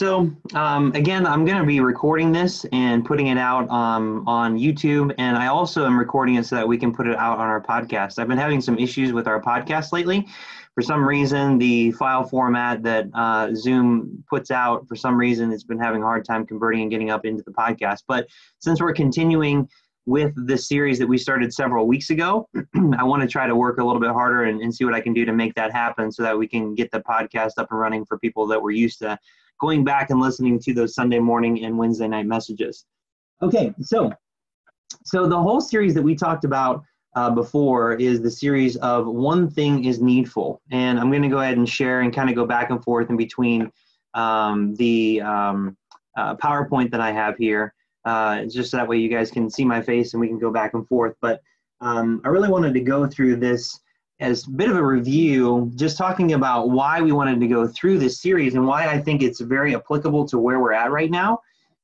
So um, again, I'm going to be recording this and putting it out um, on YouTube, and I also am recording it so that we can put it out on our podcast. I've been having some issues with our podcast lately. For some reason, the file format that uh, Zoom puts out, for some reason, it's been having a hard time converting and getting up into the podcast. But since we're continuing with the series that we started several weeks ago. I want to try to work a little bit harder and, and, see what I can do to make that happen so that we can get the podcast up and running for people that were used to going back and listening to those Sunday morning and Wednesday night messages. Okay, so so the whole series that we talked about uh, before is the series of one thing is needful, and I'm going to go ahead and share and kind of go back and forth in between um, the um, uh, PowerPoint that I have here uh, just so that way you guys can see my face and we can go back and forth. But um, I really wanted to go through this as a bit of a review, just talking about why we wanted to go through this series and why I think it's very applicable to where we're at right now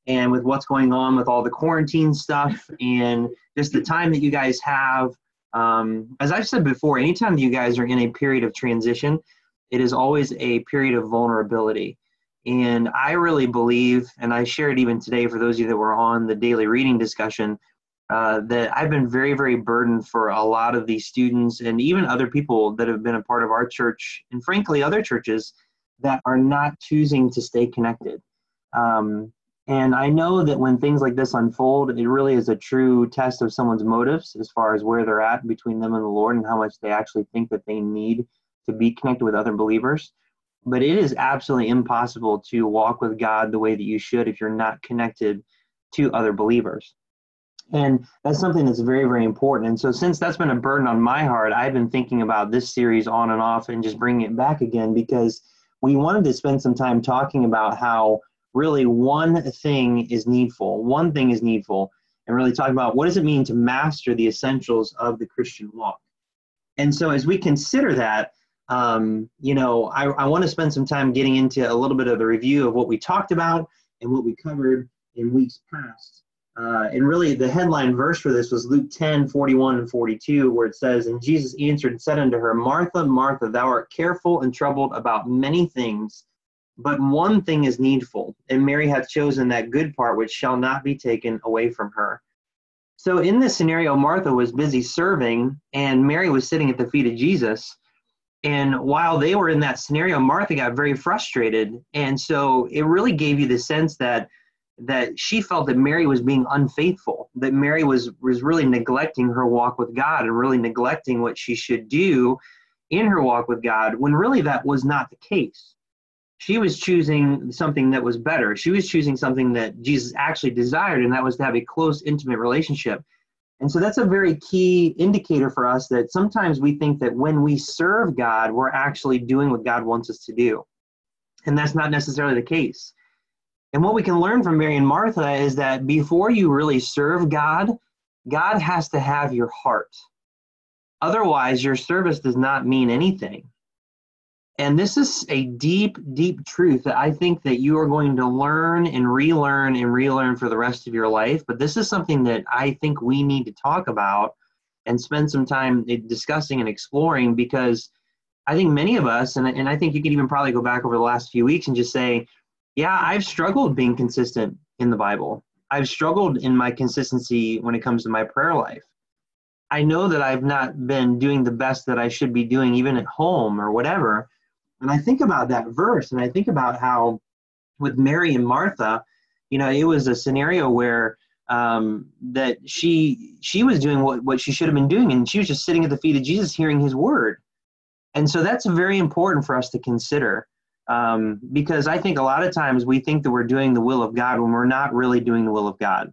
and with what's going on with all the quarantine stuff and just the time that you guys have. Um, as I've said before, anytime you guys are in a period of transition, it is always a period of vulnerability. And I really believe, and I shared even today for those of you that were on the daily reading discussion, uh, that I've been very, very burdened for a lot of these students and even other people that have been a part of our church and frankly other churches that are not choosing to stay connected. Um, and I know that when things like this unfold, it really is a true test of someone's motives as far as where they're at between them and the Lord and how much they actually think that they need to be connected with other believers but it is absolutely impossible to walk with God the way that you should if you're not connected to other believers. And that's something that's very, very important. And so, since that's been a burden on my heart, I've been thinking about this series on and off and just bringing it back again because we wanted to spend some time talking about how really one thing is needful. One thing is needful, and really talk about what does it mean to master the essentials of the Christian walk. And so, as we consider that, um, you know, I, I want to spend some time getting into a little bit of the review of what we talked about and what we covered in weeks past. Uh, and really, the headline verse for this was Luke 10 41 and 42, where it says, And Jesus answered and said unto her, Martha, Martha, thou art careful and troubled about many things, but one thing is needful, and Mary hath chosen that good part which shall not be taken away from her. So, in this scenario, Martha was busy serving, and Mary was sitting at the feet of Jesus. And while they were in that scenario, Martha got very frustrated. And so it really gave you the sense that that she felt that Mary was being unfaithful, that Mary was was really neglecting her walk with God and really neglecting what she should do in her walk with God, when really that was not the case. She was choosing something that was better. She was choosing something that Jesus actually desired, and that was to have a close, intimate relationship. And so that's a very key indicator for us that sometimes we think that when we serve God, we're actually doing what God wants us to do. And that's not necessarily the case. And what we can learn from Mary and Martha is that before you really serve God, God has to have your heart. Otherwise, your service does not mean anything. And this is a deep, deep truth that I think that you are going to learn and relearn and relearn for the rest of your life. But this is something that I think we need to talk about and spend some time discussing and exploring because I think many of us, and, and I think you could even probably go back over the last few weeks and just say, yeah, I've struggled being consistent in the Bible. I've struggled in my consistency when it comes to my prayer life. I know that I've not been doing the best that I should be doing, even at home or whatever. And I think about that verse and I think about how with Mary and Martha, you know, it was a scenario where um, that she she was doing what, what she should have been doing and she was just sitting at the feet of Jesus hearing his word. And so that's very important for us to consider um, because I think a lot of times we think that we're doing the will of God when we're not really doing the will of God.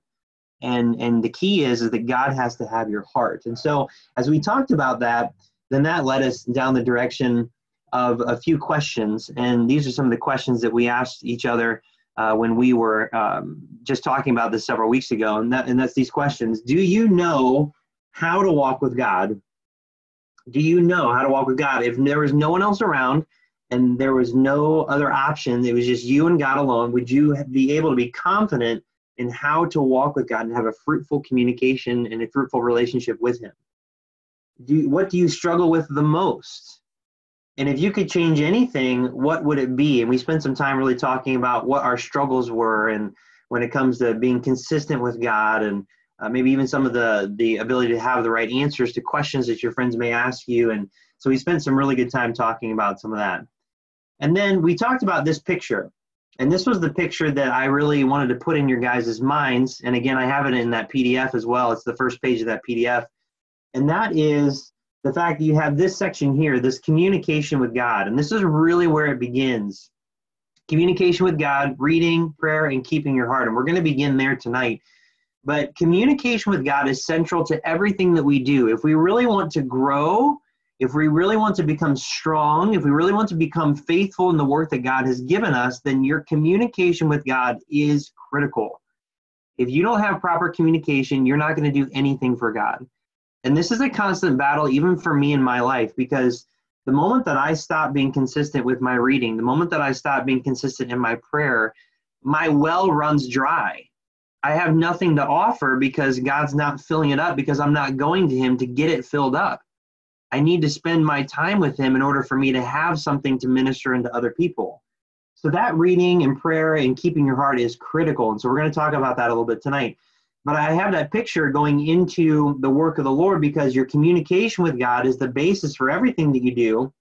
And and the key is is that God has to have your heart. And so as we talked about that, then that led us down the direction of a few questions, and these are some of the questions that we asked each other uh, when we were um, just talking about this several weeks ago, and, that, and that's these questions. Do you know how to walk with God? Do you know how to walk with God? If there is no one else around and there was no other option, it was just you and God alone, would you be able to be confident in how to walk with God and have a fruitful communication and a fruitful relationship with Him? Do what do you struggle with the most? And if you could change anything, what would it be? And we spent some time really talking about what our struggles were and when it comes to being consistent with God and uh, maybe even some of the the ability to have the right answers to questions that your friends may ask you. And so we spent some really good time talking about some of that. And then we talked about this picture. And this was the picture that I really wanted to put in your guys' minds. And again, I have it in that PDF as well. It's the first page of that PDF. And that is the fact that you have this section here, this communication with God. And this is really where it begins. Communication with God, reading, prayer, and keeping your heart. And we're going to begin there tonight. But communication with God is central to everything that we do. If we really want to grow, if we really want to become strong, if we really want to become faithful in the work that God has given us, then your communication with God is critical. If you don't have proper communication, you're not going to do anything for God. And this is a constant battle, even for me in my life, because the moment that I stop being consistent with my reading, the moment that I stop being consistent in my prayer, my well runs dry. I have nothing to offer because God's not filling it up because I'm not going to Him to get it filled up. I need to spend my time with Him in order for me to have something to minister into other people. So that reading and prayer and keeping your heart is critical. And so we're going to talk about that a little bit tonight. But I have that picture going into the work of the Lord because your communication with God is the basis for everything that you do.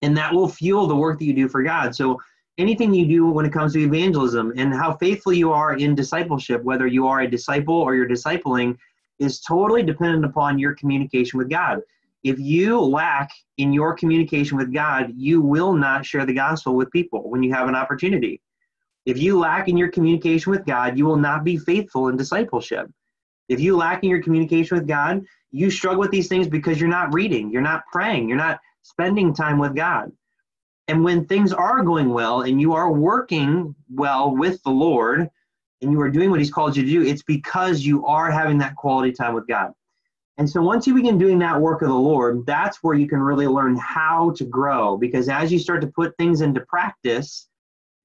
And that will fuel the work that you do for God. So anything you do when it comes to evangelism and how faithful you are in discipleship, whether you are a disciple or you're discipling, is totally dependent upon your communication with God. If you lack in your communication with God, you will not share the gospel with people when you have an opportunity. If you lack in your communication with God, you will not be faithful in discipleship. If you lack in your communication with God, you struggle with these things because you're not reading, you're not praying, you're not spending time with God. And when things are going well and you are working well with the Lord and you are doing what He's called you to do, it's because you are having that quality time with God. And so once you begin doing that work of the Lord, that's where you can really learn how to grow. Because as you start to put things into practice,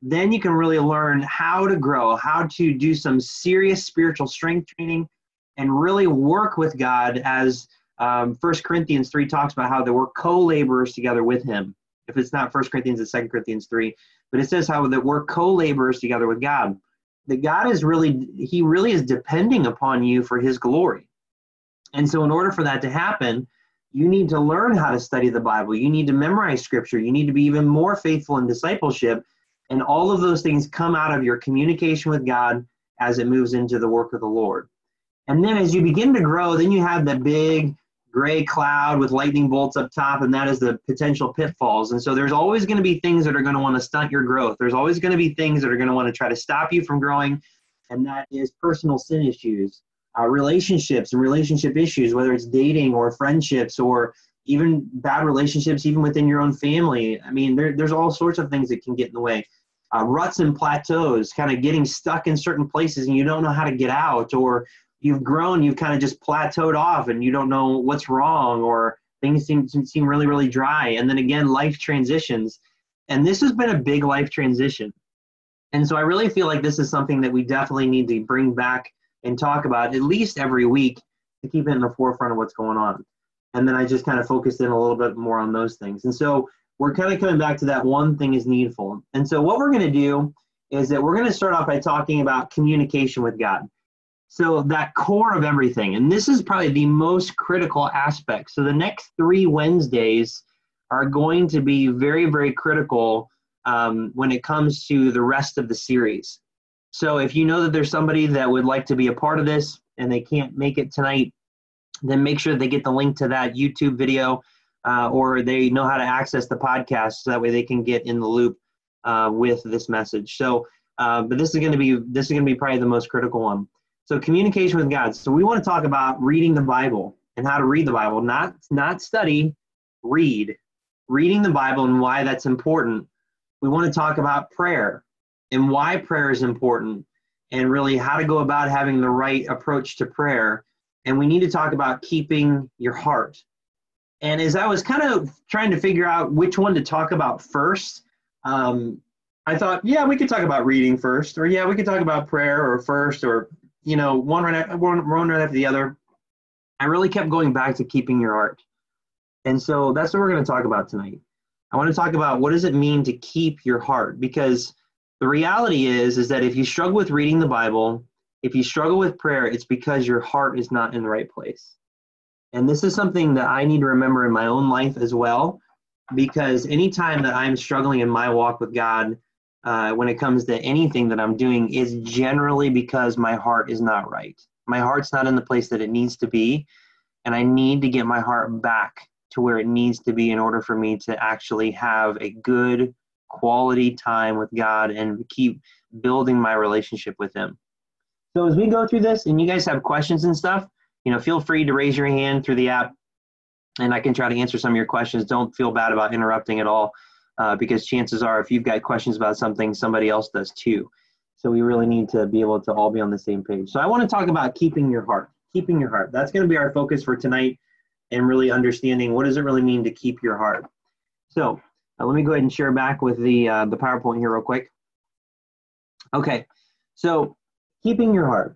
then you can really learn how to grow, how to do some serious spiritual strength training, and really work with God as um, 1 Corinthians 3 talks about how they were co laborers together with Him. If it's not 1 Corinthians, it's 2 Corinthians 3. But it says how that we're co laborers together with God. That God is really, He really is depending upon you for His glory. And so, in order for that to happen, you need to learn how to study the Bible. You need to memorize Scripture. You need to be even more faithful in discipleship and all of those things come out of your communication with God as it moves into the work of the Lord. And then as you begin to grow, then you have that big gray cloud with lightning bolts up top, and that is the potential pitfalls. And so there's always going to be things that are going to want to stunt your growth. There's always going to be things that are going to want to try to stop you from growing, and that is personal sin issues, uh, relationships and relationship issues, whether it's dating or friendships or even bad relationships, even within your own family. I mean, there, there's all sorts of things that can get in the way uh, ruts and plateaus, kind of getting stuck in certain places and you don't know how to get out, or you've grown, you've kind of just plateaued off and you don't know what's wrong, or things seem, seem really, really dry. And then again, life transitions. And this has been a big life transition. And so I really feel like this is something that we definitely need to bring back and talk about at least every week to keep it in the forefront of what's going on. And then I just kind of focused in a little bit more on those things. And so we're kind of coming back to that one thing is needful. And so what we're going to do is that we're going to start off by talking about communication with God. So that core of everything. And this is probably the most critical aspect. So the next three Wednesdays are going to be very, very critical um, when it comes to the rest of the series. So if you know that there's somebody that would like to be a part of this and they can't make it tonight, then make sure they get the link to that YouTube video uh, or they know how to access the podcast so that way they can get in the loop uh, with this message. So, uh, but this is going to be this is going to be probably the most critical one. So, communication with God. So, we want to talk about reading the Bible and how to read the Bible, not not study, read, reading the Bible and why that's important. We want to talk about prayer and why prayer is important, and really how to go about having the right approach to prayer. And we need to talk about keeping your heart and as I was kind of trying to figure out which one to talk about first, um, I thought, yeah, we could talk about reading first, or yeah, we could talk about prayer or first, or you know, one right after, one, one right after the other. I really kept going back to keeping your heart, and so that's what we're going to talk about tonight. I want to talk about what does it mean to keep your heart because the reality is is that if you struggle with reading the Bible, if you struggle with prayer, it's because your heart is not in the right place. And this is something that I need to remember in my own life as well because anytime that I'm struggling in my walk with God, uh, when it comes to anything that I'm doing, is generally because my heart is not right. My heart's not in the place that it needs to be, and I need to get my heart back to where it needs to be in order for me to actually have a good quality time with God and keep building my relationship with Him. So as we go through this, and you guys have questions and stuff, you know, feel free to raise your hand through the app and I can try to answer some of your questions. Don't feel bad about interrupting at all, uh, because chances are, if you've got questions about something, somebody else does too. So we really need to be able to all be on the same page. So I want to talk about keeping your heart. Keeping your heart. That's going to be our focus for tonight, and really understanding what does it really mean to keep your heart. So uh, let me go ahead and share back with the uh, the PowerPoint here real quick. Okay, so keeping your heart.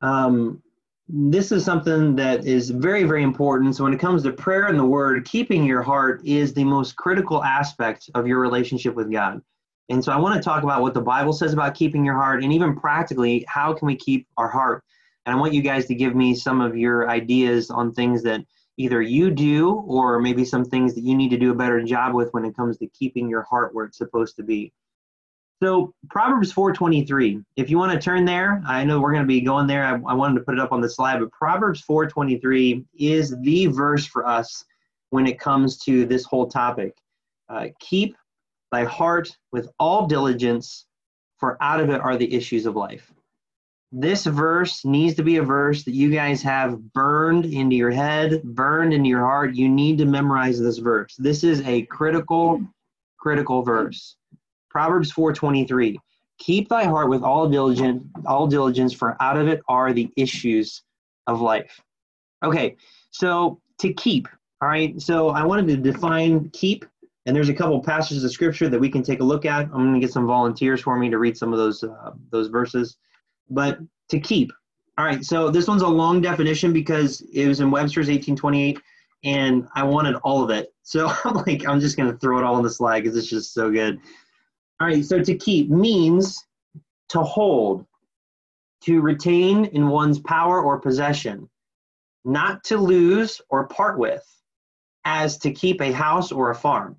Um, this is something that is very, very important. So, when it comes to prayer and the word, keeping your heart is the most critical aspect of your relationship with God. And so, I want to talk about what the Bible says about keeping your heart, and even practically, how can we keep our heart? And I want you guys to give me some of your ideas on things that either you do or maybe some things that you need to do a better job with when it comes to keeping your heart where it's supposed to be. So Proverbs 4:23. If you want to turn there, I know we're going to be going there. I, I, wanted to put it up on the slide, but Proverbs 4:23 is the verse for us when it comes to this whole topic. Uh, Keep thy heart with all diligence, for out of it are the issues of life. This verse needs to be a verse that you guys have burned into your head, burned into your heart. You need to memorize this verse. This is a critical, critical verse. Proverbs 4:23. Keep thy heart with all diligence, all diligence, for out of it are the issues of life. Okay, so to keep, all right. So I wanted to define keep, and there's a couple passages of scripture that we can take a look at. I'm going to get some volunteers for me to read some of those uh, those verses. But to keep, all right. So this one's a long definition because it was in Webster's 1828, and I wanted all of it. So I'm like, I'm just going to throw it all on the slide because it's just so good. All right, so to keep means to hold, to retain in one's power or possession, not to lose or part with, as to keep a house or a farm.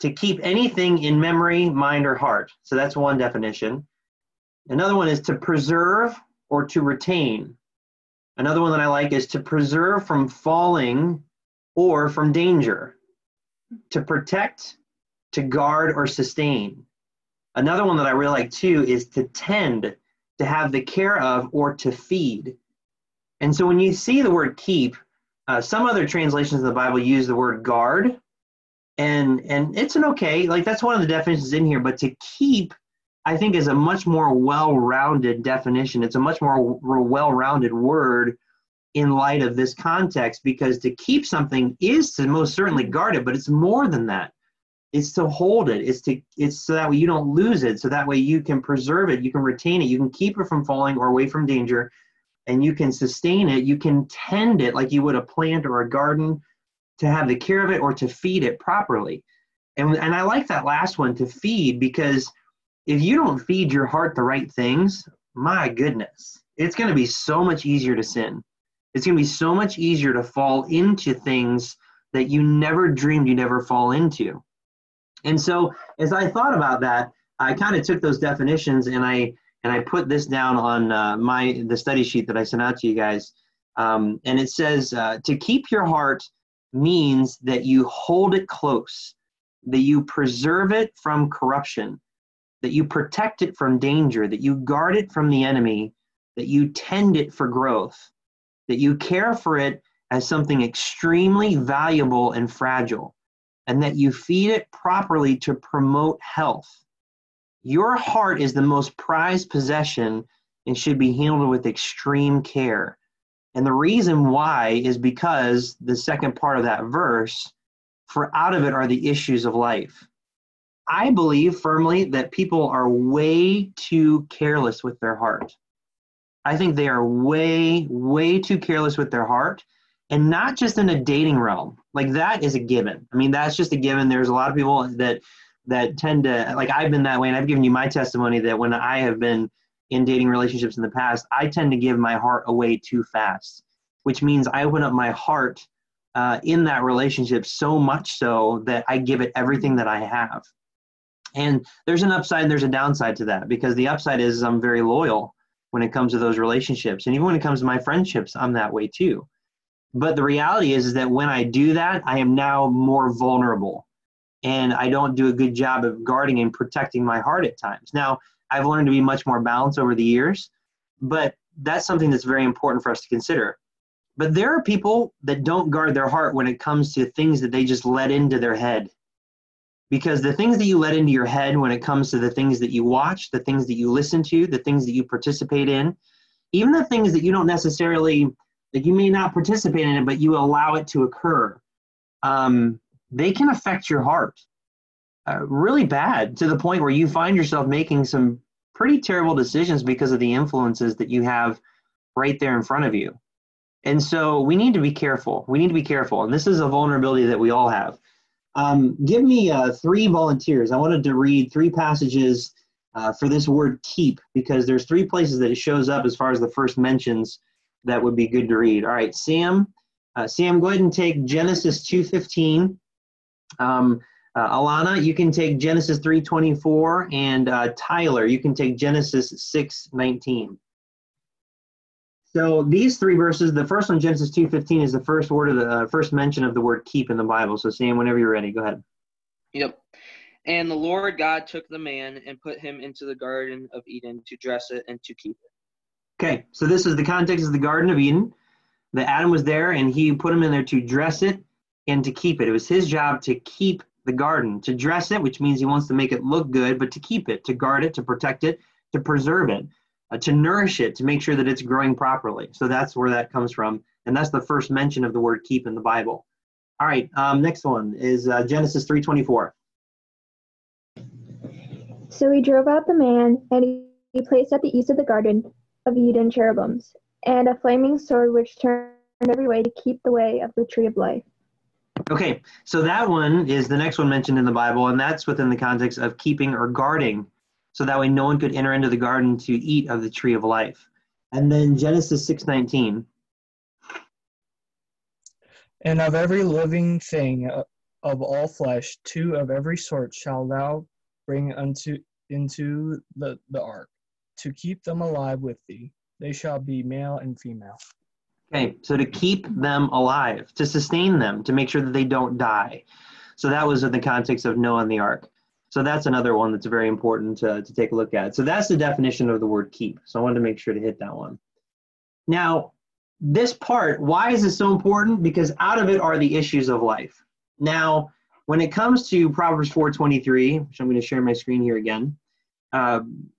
To keep anything in memory, mind, or heart. So that's one definition. Another one is to preserve or to retain. Another one that I like is to preserve from falling or from danger. To protect to guard or sustain. Another one that I really like too is to tend, to have the care of, or to feed. And so when you see the word keep, uh, some other translations of the Bible use the word guard, and and it's an okay, like that's one of the definitions in here. But to keep, I think, is a much more well-rounded definition. It's a much more well-rounded word in light of this context because to keep something is to most certainly guard it, but it's more than that. It's to hold it. It's to it's so that way you don't lose it. So that way you can preserve it. You can retain it. You can keep it from falling or away from danger and you can sustain it. You can tend it like you would a plant or a garden to have the care of it or to feed it properly. And and i like that last one to feed because if you don't feed your heart the right things my goodness it's going to be so much easier to sin. It's going to be so much easier to fall into things that you never dreamed you'd ever fall into. And so as I thought about that, I kind of took those definitions and I and I put this down on uh, my the study sheet that I sent out to you guys. Um, and it says uh, to keep your heart means that you hold it close, that you preserve it from corruption, that you protect it from danger, that you guard it from the enemy, that you tend it for growth, that you care for it as something extremely valuable and fragile and that you feed it properly to promote health. Your heart is the most prized possession and should be handled with extreme care. And the reason why is because the second part of that verse, for out of it are the issues of life. I believe firmly that people are way too careless with their heart. I think they are way, way too careless with their heart and not just in a dating realm. Like that is a given. I mean, that's just a given. There's a lot of people that that tend to like I've been that way, and I've given you my testimony that when I have been in dating relationships in the past, I tend to give my heart away too fast, which means I open up my heart uh, in that relationship so much so that I give it everything that I have. And there's an upside and there's a downside to that because the upside is I'm very loyal when it comes to those relationships. And even when it comes to my friendships, I'm that way too. But the reality is, is that when I do that, I am now more vulnerable and I don't do a good job of guarding and protecting my heart at times. Now, I've learned to be much more balanced over the years, but that's something that's very important for us to consider. But there are people that don't guard their heart when it comes to things that they just let into their head. Because the things that you let into your head when it comes to the things that you watch, the things that you listen to, the things that you participate in, even the things that you don't necessarily, that you may not participate in it, but you allow it to occur, um, they can affect your heart uh, really bad to the point where you find yourself making some pretty terrible decisions because of the influences that you have right there in front of you. And so we need to be careful. We need to be careful. And this is a vulnerability that we all have. Um, give me uh, three volunteers. I wanted to read three passages uh, for this word keep because there's three places that it shows up as far as the first mentions that would be good to read. All right, Sam. Uh, Sam, go ahead and take Genesis 2.15. Um, uh, Alana, you can take Genesis 3:24, and uh, Tyler, you can take Genesis 6:19. So these three verses, the first one, Genesis 2:15, is the first word of the uh, first mention of the word "keep" in the Bible. So Sam, whenever you're ready, go ahead. Yep. And the Lord God took the man and put him into the Garden of Eden to dress it and to keep it. Okay, so this is the context of the Garden of Eden. That Adam was there, and he put him in there to dress it and to keep it. It was his job to keep the garden, to dress it, which means he wants to make it look good, but to keep it, to guard it, to protect it, to preserve it, uh, to nourish it, to make sure that it's growing properly. So that's where that comes from. And that's the first mention of the word keep in the Bible. All right, um, next one is uh, Genesis 3.24. So he drove out the man, and he placed at the east of the garden of Eden cherubims, and a flaming sword which turned every way to keep the way of the tree of life. Okay, so that one is the next one mentioned in the Bible, and that's within the context of keeping or guarding, so that way no one could enter into the garden to eat of the tree of life. And then Genesis six nineteen. And of every living thing uh, of all flesh, two of every sort shall thou bring unto into the, the ark, to keep them alive with thee. They shall be male and female. Okay, so to keep them alive, to sustain them, to make sure that they don't die. So that was in the context of Noah and the ark. So that's another one that's very important to, to take a look at. So that's the definition of the word keep. So I wanted to make sure to hit that one. Now, this part, why is this so important? Because out of it are the issues of life. Now, when it comes to Proverbs 4.23, which I'm going to share my screen here again, um,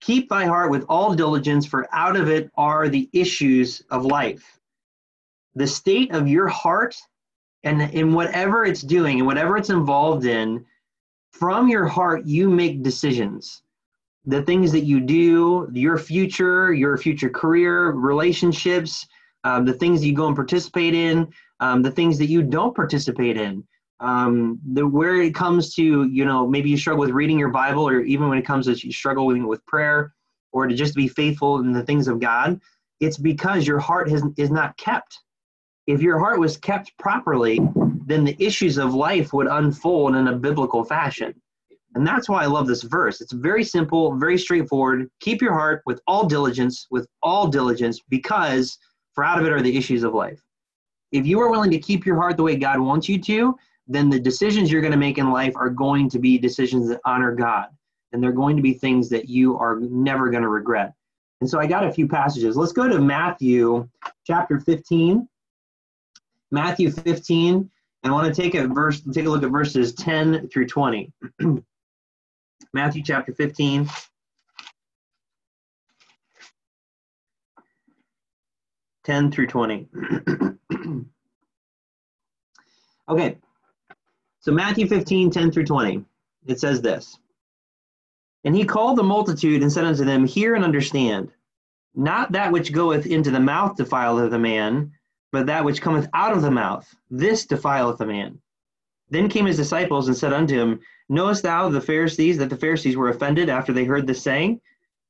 Keep thy heart with all diligence, for out of it are the issues of life. The state of your heart and in whatever it's doing and whatever it's involved in, from your heart, you make decisions. The things that you do, your future, your future career, relationships, um, the things you go and participate in, um, the things that you don't participate in um, the where it comes to you know maybe you struggle with reading your bible or even when it comes to you struggling with prayer or to just be faithful in the things of god it's because your heart has, is not kept if your heart was kept properly then the issues of life would unfold in a biblical fashion and that's why i love this verse it's very simple very straightforward keep your heart with all diligence with all diligence because for out of it are the issues of life if you are willing to keep your heart the way god wants you to then the decisions you're going to make in life are going to be decisions that honor God. And they're going to be things that you are never going to regret. And so I got a few passages. Let's go to Matthew chapter 15. Matthew 15. I want to take a verse, take a look at verses 10 through 20. Matthew chapter 15. Ten through twenty. okay, so Matthew 15, 10 through 20, it says this. And he called the multitude and said unto them, Hear and understand. Not that which goeth into the mouth defileth the man, but that which cometh out of the mouth, this defileth a man. Then came his disciples and said unto him, Knowest thou the Pharisees that the Pharisees were offended after they heard this saying?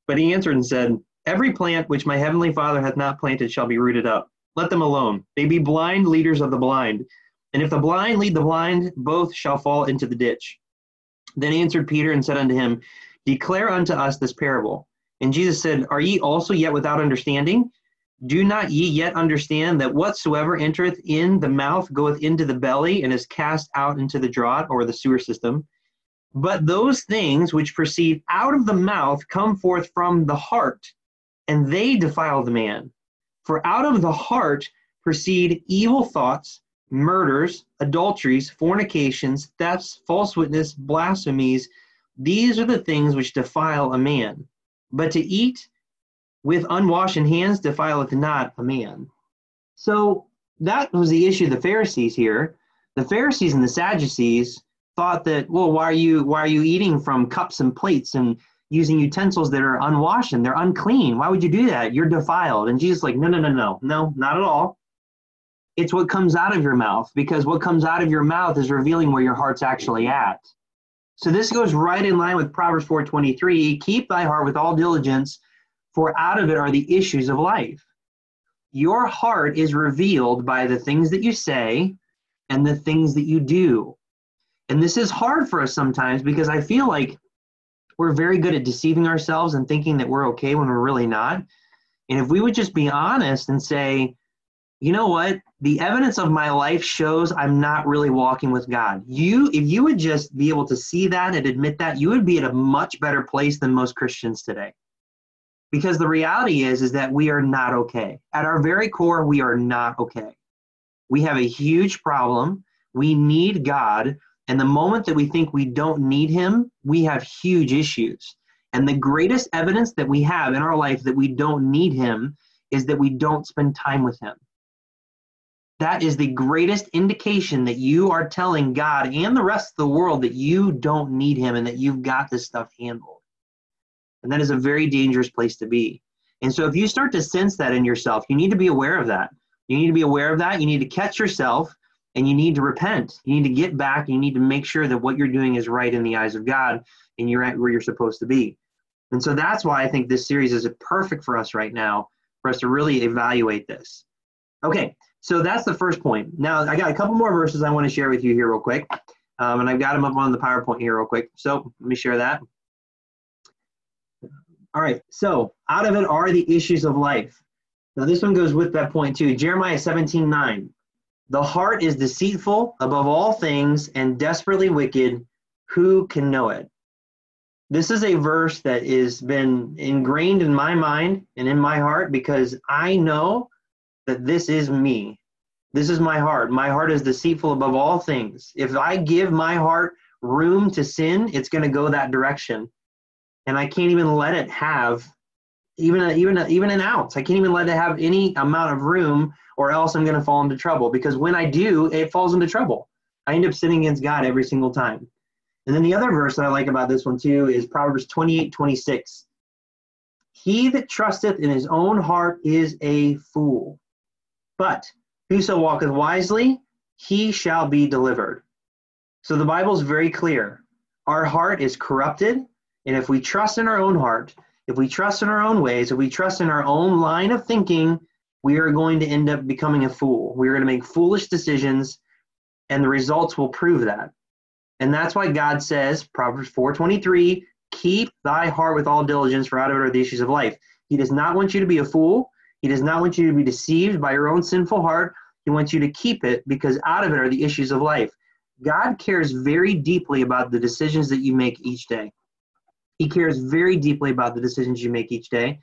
But he answered and said, Every plant which my heavenly Father hath not planted shall be rooted up. Let them alone. They be blind leaders of the blind. And if the blind lead the blind, both shall fall into the ditch. Then answered Peter and said unto him, Declare unto us this parable. And Jesus said, Are ye also yet without understanding? Do not ye yet understand that whatsoever entereth in the mouth goeth into the belly and is cast out into the draught or the sewer system? But those things which proceed out of the mouth come forth from the heart, and they defile the man. For out of the heart proceed evil thoughts, murders, adulteries, fornications, thefts, false witness, blasphemies. These are the things which defile a man. But to eat with unwashed hands defileth not a man. So that was the issue of the Pharisees here. The Pharisees and the Sadducees thought that, well, why are you why are you eating from cups and plates and using utensils that are unwashed and they're unclean? Why would you do that? You're defiled. And Jesus like, no, no, no, no, no, not at all. It's what comes out of your mouth because what comes out of your mouth is revealing where your heart's actually at. So this goes right in line with Proverbs 4:23. Keep thy heart with all diligence, for out of it are the issues of life. Your heart is revealed by the things that you say and the things that you do. And this is hard for us sometimes because I feel like we're very good at deceiving ourselves and thinking that we're okay when we're really not. And if we would just be honest and say, you know what? The evidence of my life shows I'm not really walking with God. You, if you would just be able to see that and admit that, you would be at a much better place than most Christians today because the reality is is that we are not okay. At our very core we are not okay. We have a huge problem. We need god. And the moment that we think we don't need him we have huge issues. And the greatest evidence that we have in our life that we don't need him is that we don't spend time with him. That is the greatest indication that you are telling god and the rest of the world that you don't need him and that you've got this stuff handled and that is a very dangerous place to be. And so if you start to sense that in yourself, you need to be aware of that. You need to be aware of that. You need to catch yourself and you need to repent. You need to get back. You need to make sure that what you're doing is right in the eyes of God and you're at where you're supposed to be. And so that's why I think this series is perfect for us right now, for us to really evaluate this. Okay, so that's the first point. Now, I got a couple more verses I want to share with you here, real quick. Um, and I've got them up on the PowerPoint here, real quick. So let me share that. All right, so out of it are the issues of life. Now, this one goes with that point too. Jeremiah 17 9. The heart is deceitful above all things and desperately wicked. Who can know it? This is a verse that has been ingrained in my mind and in my heart because I know that this is me. This is my heart. My heart is deceitful above all things. If I give my heart room to sin, it's going to go that direction and I can't even let it have even a, even a, even an ounce. I can't even let it have any amount of room, or else I'm going to fall into trouble. Because when I do, it falls into trouble. I end up sinning against God every single time. And then the other verse that I like about this one too is Proverbs 28, 26. He that trusteth in his own heart is a fool, but whoso walketh wisely, he shall be delivered. So the Bible is very clear. Our heart is corrupted and if we trust in our own heart, if we trust in our own ways, if we trust in our own line of thinking, we are going to end up becoming a fool. We're going to make foolish decisions, and the results will prove that. And that's why God says, Proverbs 4:23, keep thy heart with all diligence, for out of it are the issues of life. He does not want you to be a fool. He does not want you to be deceived by your own sinful heart. He wants you to keep it because out of it are the issues of life. God cares very deeply about the decisions that you make each day. He cares very deeply about the decisions you make each day.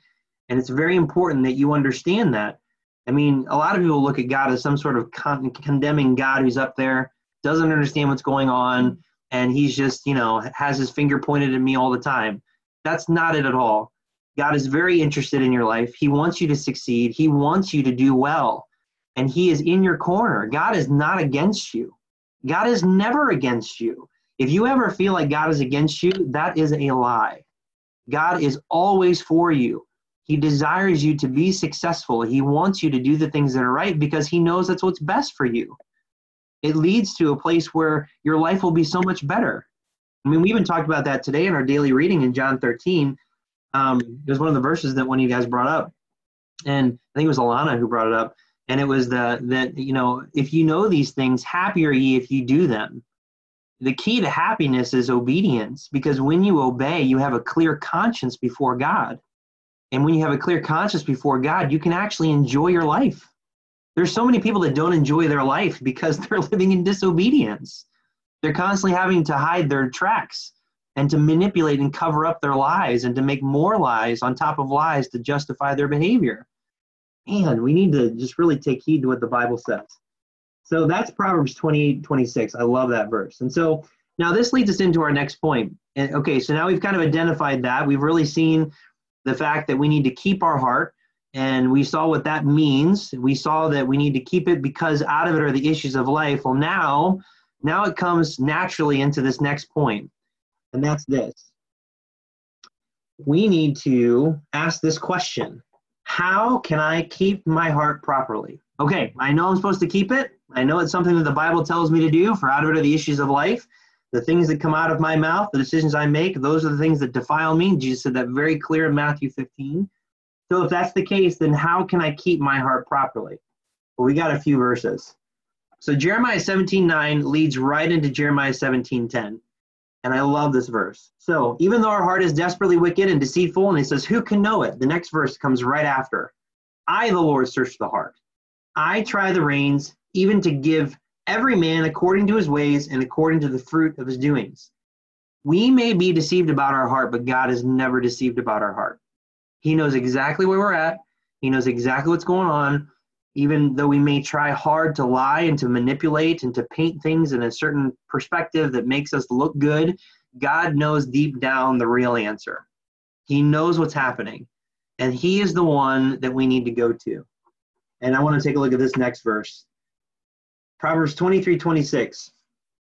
And it's very important that you understand that. I mean, a lot of people look at God as some sort of con- condemning God who's up there, doesn't understand what's going on, and he's just, you know, has his finger pointed at me all the time. That's not it at all. God is very interested in your life. He wants you to succeed, He wants you to do well, and He is in your corner. God is not against you, God is never against you. If you ever feel like God is against you, that is a lie. God is always for you. He desires you to be successful. He wants you to do the things that are right because he knows that's what's best for you. It leads to a place where your life will be so much better. I mean, we even talked about that today in our daily reading in John 13. Um, it was one of the verses that one of you guys brought up. And I think it was Alana who brought it up. And it was the that, you know, if you know these things, happy are ye if you do them. The key to happiness is obedience because when you obey, you have a clear conscience before God. And when you have a clear conscience before God, you can actually enjoy your life. There's so many people that don't enjoy their life because they're living in disobedience. They're constantly having to hide their tracks and to manipulate and cover up their lies and to make more lies on top of lies to justify their behavior. Man, we need to just really take heed to what the Bible says. So that's Proverbs 28 26. I love that verse. And so now this leads us into our next point. And, okay, so now we've kind of identified that. We've really seen the fact that we need to keep our heart and we saw what that means we saw that we need to keep it because out of it are the issues of life well now now it comes naturally into this next point and that's this we need to ask this question how can i keep my heart properly okay i know i'm supposed to keep it i know it's something that the bible tells me to do for out of it are the issues of life the things that come out of my mouth, the decisions I make, those are the things that defile me. Jesus said that very clear in Matthew 15. So if that's the case, then how can I keep my heart properly? Well, we got a few verses. So Jeremiah 17:9 leads right into Jeremiah 17:10. And I love this verse. So even though our heart is desperately wicked and deceitful, and he says, Who can know it? The next verse comes right after. I, the Lord, search the heart. I try the reins, even to give every man according to his ways and according to the fruit of his doings. We may be deceived about our heart, but God is never deceived about our heart. He knows exactly where we're at, He knows exactly what's going on. Even though we may try hard to lie and to manipulate and to paint things in a certain perspective that makes us look good, God knows deep down the real answer. He knows what's happening, and He is the one that we need to go to. And I want to take a look at this next verse. Proverbs 23 26.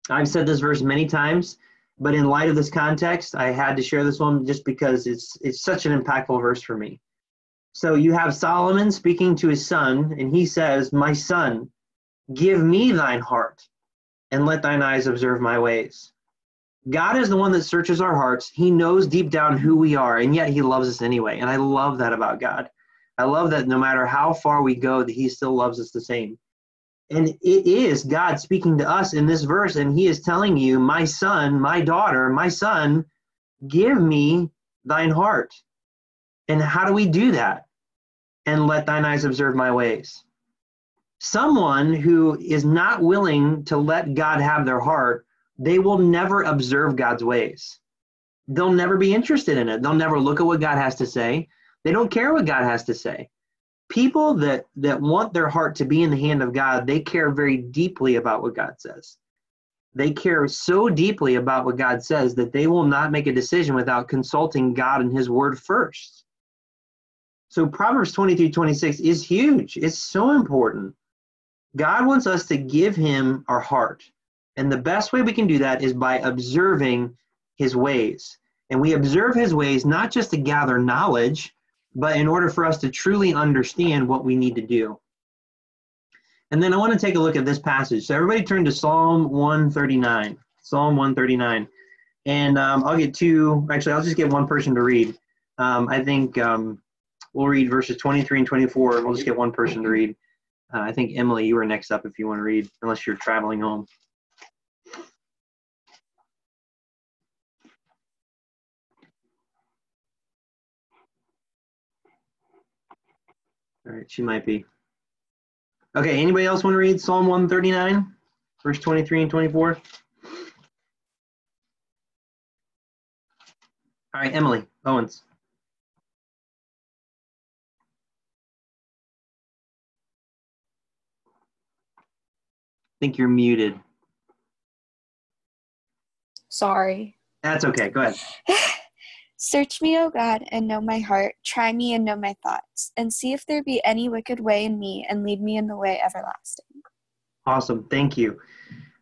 I've said this verse many times, but in light of this context, I had to share this one just because it's it's such an impactful verse for me. So you have Solomon speaking to his son, and he says, My son, give me thine heart, and let thine eyes observe my ways. God is the one that searches our hearts. He knows deep down who we are, and yet he loves us anyway. And I love that about God. I love that no matter how far we go, that he still loves us the same. And it is God speaking to us in this verse, and He is telling you, My son, my daughter, my son, give me thine heart. And how do we do that? And let thine eyes observe my ways. Someone who is not willing to let God have their heart, they will never observe God's ways. They'll never be interested in it. They'll never look at what God has to say. They don't care what God has to say people that that want their heart to be in the hand of God, they care very deeply about what God says. They care so deeply about what God says that they will not make a decision without consulting God and his word first. So Proverbs 23, 26 is huge. It's so important. God wants us to give him our heart. And the best way we can do that is by observing his ways. And we observe his ways not just to gather knowledge, but in order for us to truly understand what we need to do. And then I want to take a look at this passage. So everybody turn to Psalm 139. Psalm 139. And um, I'll get two, actually, I'll just get one person to read. Um, I think um, we'll read verses 23 and 24. We'll just get one person to read. Uh, I think, Emily, you are next up if you want to read, unless you're traveling home. All right, she might be. Okay, anybody else want to read Psalm 139, verse 23 and 24? All right, Emily Owens. I think you're muted. Sorry. That's okay. Go ahead. Search me, O God, and know my heart. Try me and know my thoughts, and see if there be any wicked way in me, and lead me in the way everlasting. Awesome. Thank you.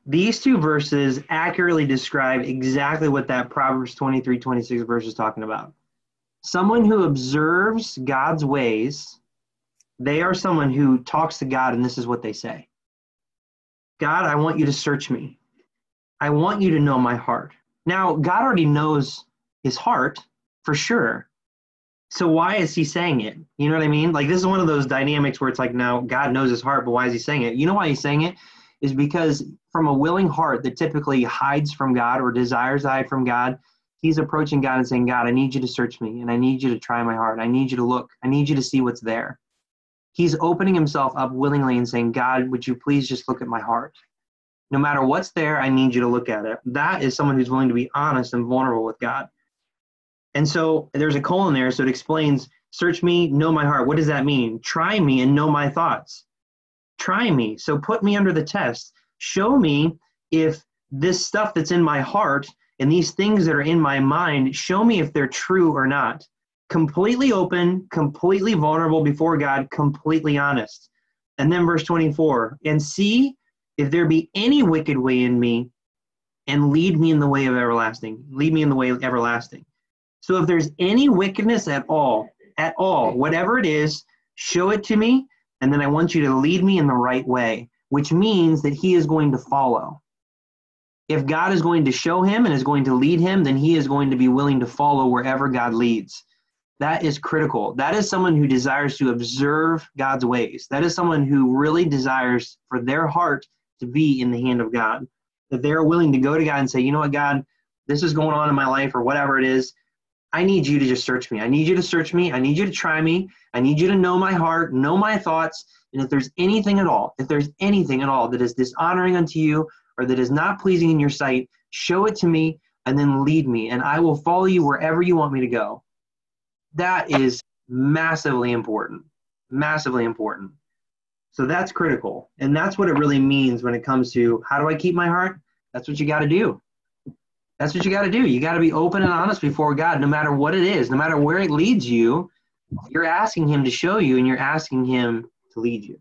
These two verses accurately describe exactly what that Proverbs 23 26 verse is talking about. someone who observes God's ways, they are someone who talks to God, and this is what they say God, I want you to search me. I want you to know my heart. Now, God already knows his heart for sure. So why is he saying it? You know what I mean? Like this is one of those dynamics where it's like, no, God knows his heart, but why is he saying it? You know why he's saying it? Is because from a willing heart that typically hides from God or desires to hide from God, he's approaching God and saying, God, I need you to search me and I need you to try my heart. I need you to look. I need you to see what's there. He's opening himself up willingly and saying, God, would you please just look at my heart? No matter what's there, I need you to look at it. That is someone who's willing to be honest and vulnerable with God. And so there's a colon there, so it explains search me, know my heart. What does that mean? Try me and know my thoughts. Try me. So put me under the test. Show me if this stuff that's in my heart and these things that are in my mind, show me if they're true or not. Completely open, completely vulnerable before God, completely honest. And then verse 24, and see if there be any wicked way in me, and lead me in the way of everlasting. Lead me in the way of everlasting. So if there's any wickedness at all, at all, whatever it is, show it to me, and then I want you to lead me in the right way, which means that he is going to follow. If God is going to show him and is going to lead him, then he is going to be willing to follow wherever God leads. That is critical. That is someone who desires to observe God's ways. That is someone who really desires for their heart to be in the hand of God. That they're willing to go to God and say, you know what, God, this is going on in my life or whatever it is. I need you to just search me. I need you to search me. I need you to try me. I need you to know my heart, know my thoughts. And if there's anything at all, if there's anything at all that is dishonoring unto you or that is not pleasing in your sight, show it to me and then lead me, and I will follow you wherever you want me to go. That is massively important. Massively important. So that's critical. And that's what it really means when it comes to how do I keep my heart? That's what you got to do. That's what you got to do. You got to be open and honest before God, no matter what it is, no matter where it leads you. You're asking Him to show you, and you're asking Him to lead you.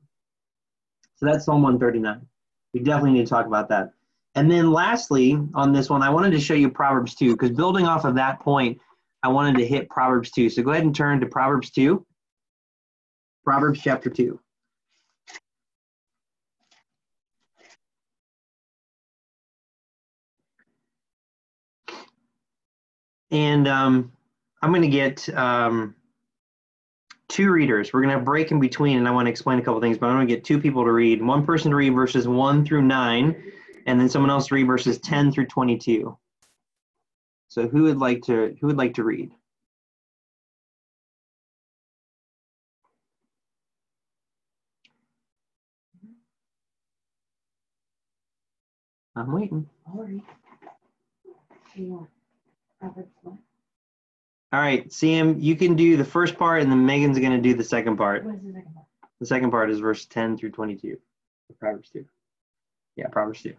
So that's Psalm 139. We definitely need to talk about that. And then lastly, on this one, I wanted to show you Proverbs 2, because building off of that point, I wanted to hit Proverbs 2. So go ahead and turn to Proverbs 2. Proverbs chapter 2. And um, I'm going to get um, two readers. We're going to break in between, and I want to explain a couple things, but I'm going to get two people to read. One person to read verses 1 through 9, and then someone else to read verses 10 through 22. So who would like to who would like to read? I'm waiting. All right, Sam, you can do the first part, and then Megan's going to do the second part. What is the second part? The second part is verse 10 through 22. Proverbs 2. Yeah, Proverbs 2.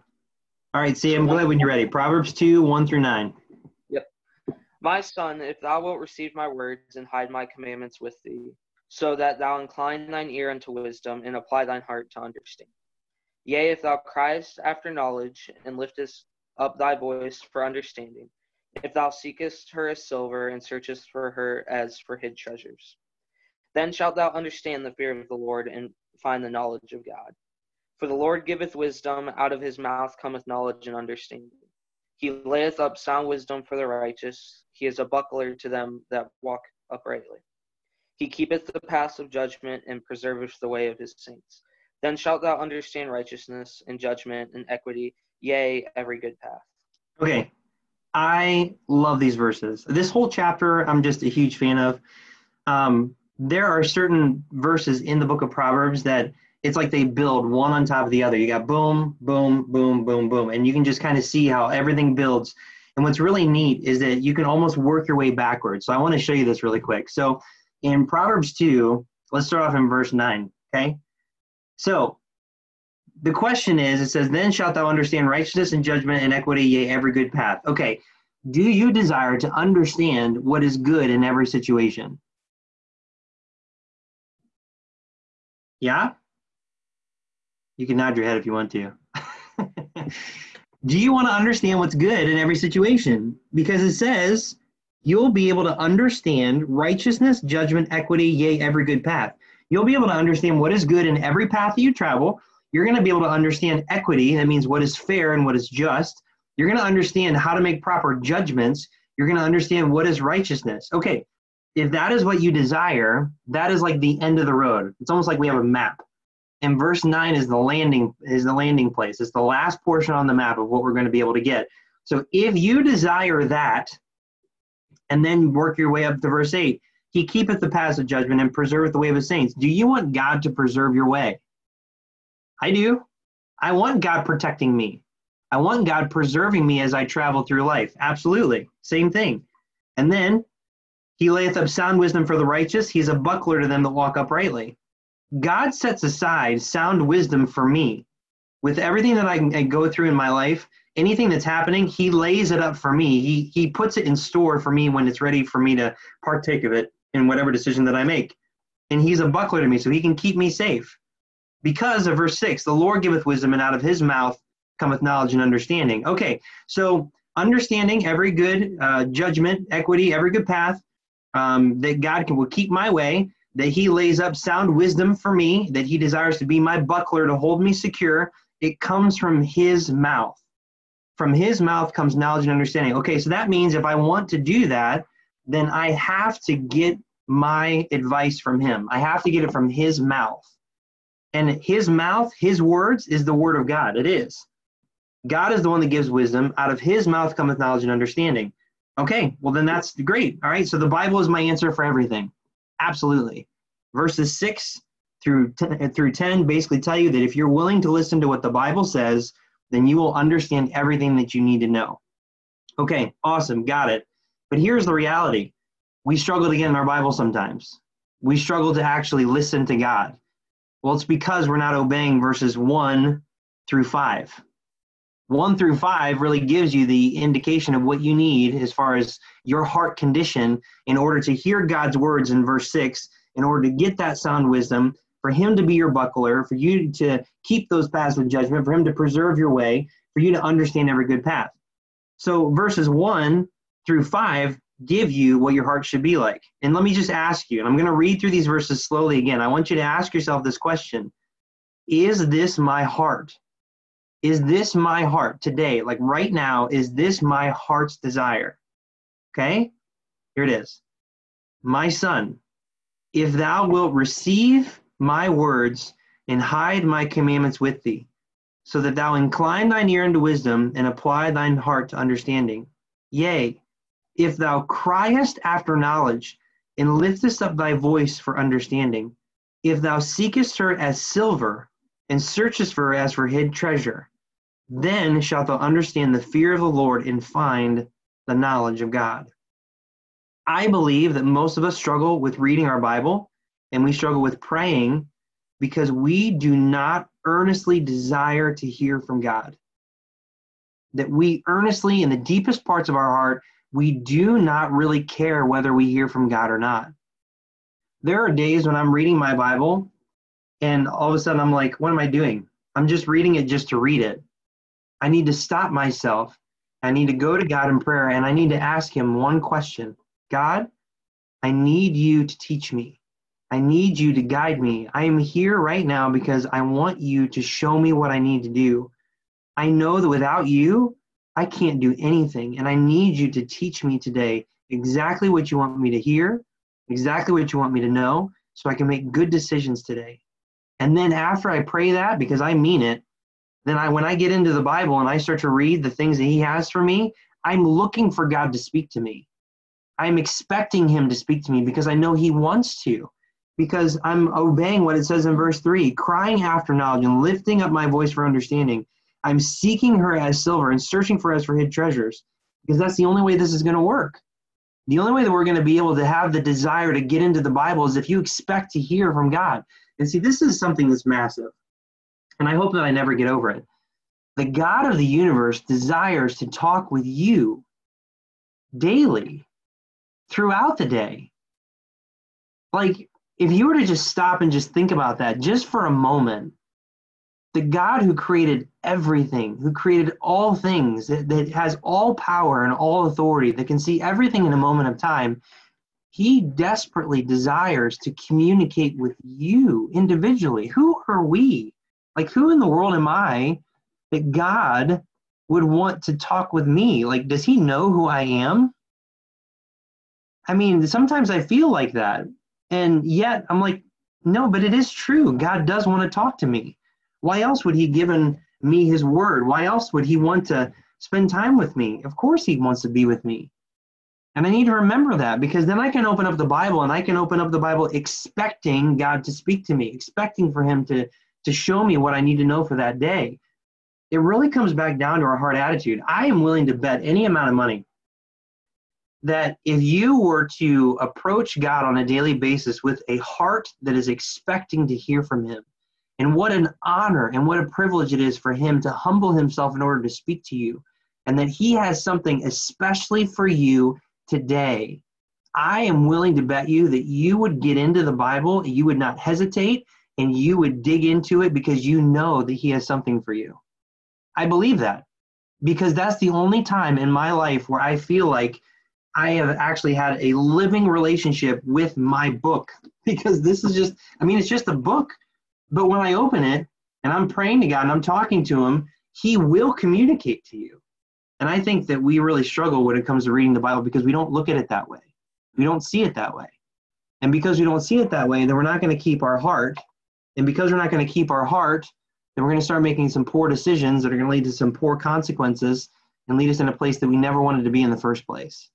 All right, Sam, go ahead when you're ready. Proverbs 2, 1 through 9. Yep. My son, if thou wilt receive my words and hide my commandments with thee, so that thou incline thine ear unto wisdom and apply thine heart to understanding. Yea, if thou criest after knowledge and liftest up thy voice for understanding, if thou seekest her as silver and searchest for her as for hid treasures, then shalt thou understand the fear of the Lord and find the knowledge of God. For the Lord giveth wisdom, out of his mouth cometh knowledge and understanding. He layeth up sound wisdom for the righteous. He is a buckler to them that walk uprightly. He keepeth the paths of judgment and preserveth the way of his saints. Then shalt thou understand righteousness and judgment and equity, yea, every good path. Okay, I love these verses. This whole chapter, I'm just a huge fan of. Um, there are certain verses in the book of Proverbs that it's like they build one on top of the other. You got boom, boom, boom, boom, boom, and you can just kind of see how everything builds. And what's really neat is that you can almost work your way backwards. So I want to show you this really quick. So in Proverbs 2, let's start off in verse 9, okay? So the question is it says, Then shalt thou understand righteousness and judgment and equity, yea, every good path. Okay, do you desire to understand what is good in every situation? Yeah? You can nod your head if you want to. do you want to understand what's good in every situation? Because it says, you'll be able to understand righteousness, judgment, equity, yea, every good path. You'll be able to understand what is good in every path you travel. You're going to be able to understand equity, that means what is fair and what is just. You're going to understand how to make proper judgments. You're going to understand what is righteousness. Okay, if that is what you desire, that is like the end of the road. It's almost like we have a map. And verse 9 is the landing is the landing place. It's the last portion on the map of what we're going to be able to get. So if you desire that, and then work your way up to verse 8, he keepeth the paths of judgment and preserveth the way of his saints. Do you want God to preserve your way? I do. I want God protecting me. I want God preserving me as I travel through life. Absolutely. Same thing. And then he layeth up sound wisdom for the righteous. He's a buckler to them that walk uprightly. God sets aside sound wisdom for me. With everything that I, I go through in my life, anything that's happening, He lays it up for me. He, he puts it in store for me when it's ready for me to partake of it in whatever decision that I make. And He's a buckler to me, so He can keep me safe. Because of verse 6, the Lord giveth wisdom, and out of His mouth cometh knowledge and understanding. Okay, so understanding every good uh, judgment, equity, every good path, um, that God can, will keep my way that he lays up sound wisdom for me, that he desires to be my buckler to hold me secure. It comes from his mouth. From his mouth comes knowledge and understanding. Okay, so that means if I want to do that, then I have to get my advice from him. I have to get it from his mouth. And his mouth, his words, is the word of God. It is. God is the one that gives wisdom. Out of his mouth cometh knowledge and understanding. Okay, well, then that's great. All right, so the Bible is my answer for everything. Absolutely. Verses 6 through 10, uh, through 10 basically tell you that if you're willing to listen to what the Bible says, then you will understand everything that you need to know. Okay, awesome, got it. But here's the reality we struggle to get in our Bible sometimes. We struggle to actually listen to God. Well, it's because we're not obeying verses 1 through 5. 1 through 5 really gives you the indication of what you need as far as your heart condition in order to hear God's words in verse 6, in order to get that sound wisdom, for Him to be your buckler, for you to keep those paths of judgment, for Him to preserve your way, for you to understand every good path. So verses 1 through 5 give you what your heart should be like. And let me just ask you, and I'm going to read through these verses slowly again. I want you to ask yourself this question Is this my heart? Is this my heart today? Like right now, is this my heart's desire? Okay, here it is. My son, if thou wilt receive my words and hide my commandments with thee, so that thou incline thine ear unto wisdom and apply thine heart to understanding. Yea, if thou criest after knowledge and liftest up thy voice for understanding, if thou seekest her as silver and searchest for her as for hid treasure, then shalt thou understand the fear of the Lord and find the knowledge of God. I believe that most of us struggle with reading our Bible and we struggle with praying because we do not earnestly desire to hear from God. That we earnestly, in the deepest parts of our heart, we do not really care whether we hear from God or not. There are days when I'm reading my Bible and all of a sudden I'm like, what am I doing? I'm just reading it just to read it. I need to stop myself. I need to go to God in prayer and I need to ask Him one question God, I need you to teach me. I need you to guide me. I am here right now because I want you to show me what I need to do. I know that without you, I can't do anything. And I need you to teach me today exactly what you want me to hear, exactly what you want me to know, so I can make good decisions today. And then after I pray that, because I mean it, then I when I get into the Bible and I start to read the things that he has for me, I'm looking for God to speak to me. I'm expecting him to speak to me because I know he wants to. Because I'm obeying what it says in verse 3, crying after knowledge and lifting up my voice for understanding. I'm seeking her as silver and searching for us for hid treasures because that's the only way this is going to work. The only way that we're going to be able to have the desire to get into the Bible is if you expect to hear from God. And see, this is something that's massive and I hope that I never get over it. The God of the universe desires to talk with you daily, throughout the day. Like, if you were to just stop and just think about that just for a moment, the God who created everything, who created all things, that, that has all power and all authority, that can see everything in a moment of time, he desperately desires to communicate with you individually. Who are we? Like, who in the world am I that God would want to talk with me? Like, does he know who I am? I mean, sometimes I feel like that. And yet I'm like, no, but it is true. God does want to talk to me. Why else would he given me his word? Why else would he want to spend time with me? Of course he wants to be with me. And I need to remember that because then I can open up the Bible and I can open up the Bible expecting God to speak to me, expecting for him to to show me what I need to know for that day. It really comes back down to our heart attitude. I am willing to bet any amount of money that if you were to approach God on a daily basis with a heart that is expecting to hear from him, and what an honor and what a privilege it is for him to humble himself in order to speak to you, and that he has something especially for you today, I am willing to bet you that you would get into the Bible, you would not hesitate, and you would dig into it because you know that He has something for you. I believe that because that's the only time in my life where I feel like I have actually had a living relationship with my book because this is just, I mean, it's just a book. But when I open it and I'm praying to God and I'm talking to Him, He will communicate to you. And I think that we really struggle when it comes to reading the Bible because we don't look at it that way. We don't see it that way. And because we don't see it that way, then we're not going to keep our heart. And because we're not going to keep our heart, then we're going to start making some poor decisions that are going to lead to some poor consequences and lead us in a place that we never wanted to be in the first place.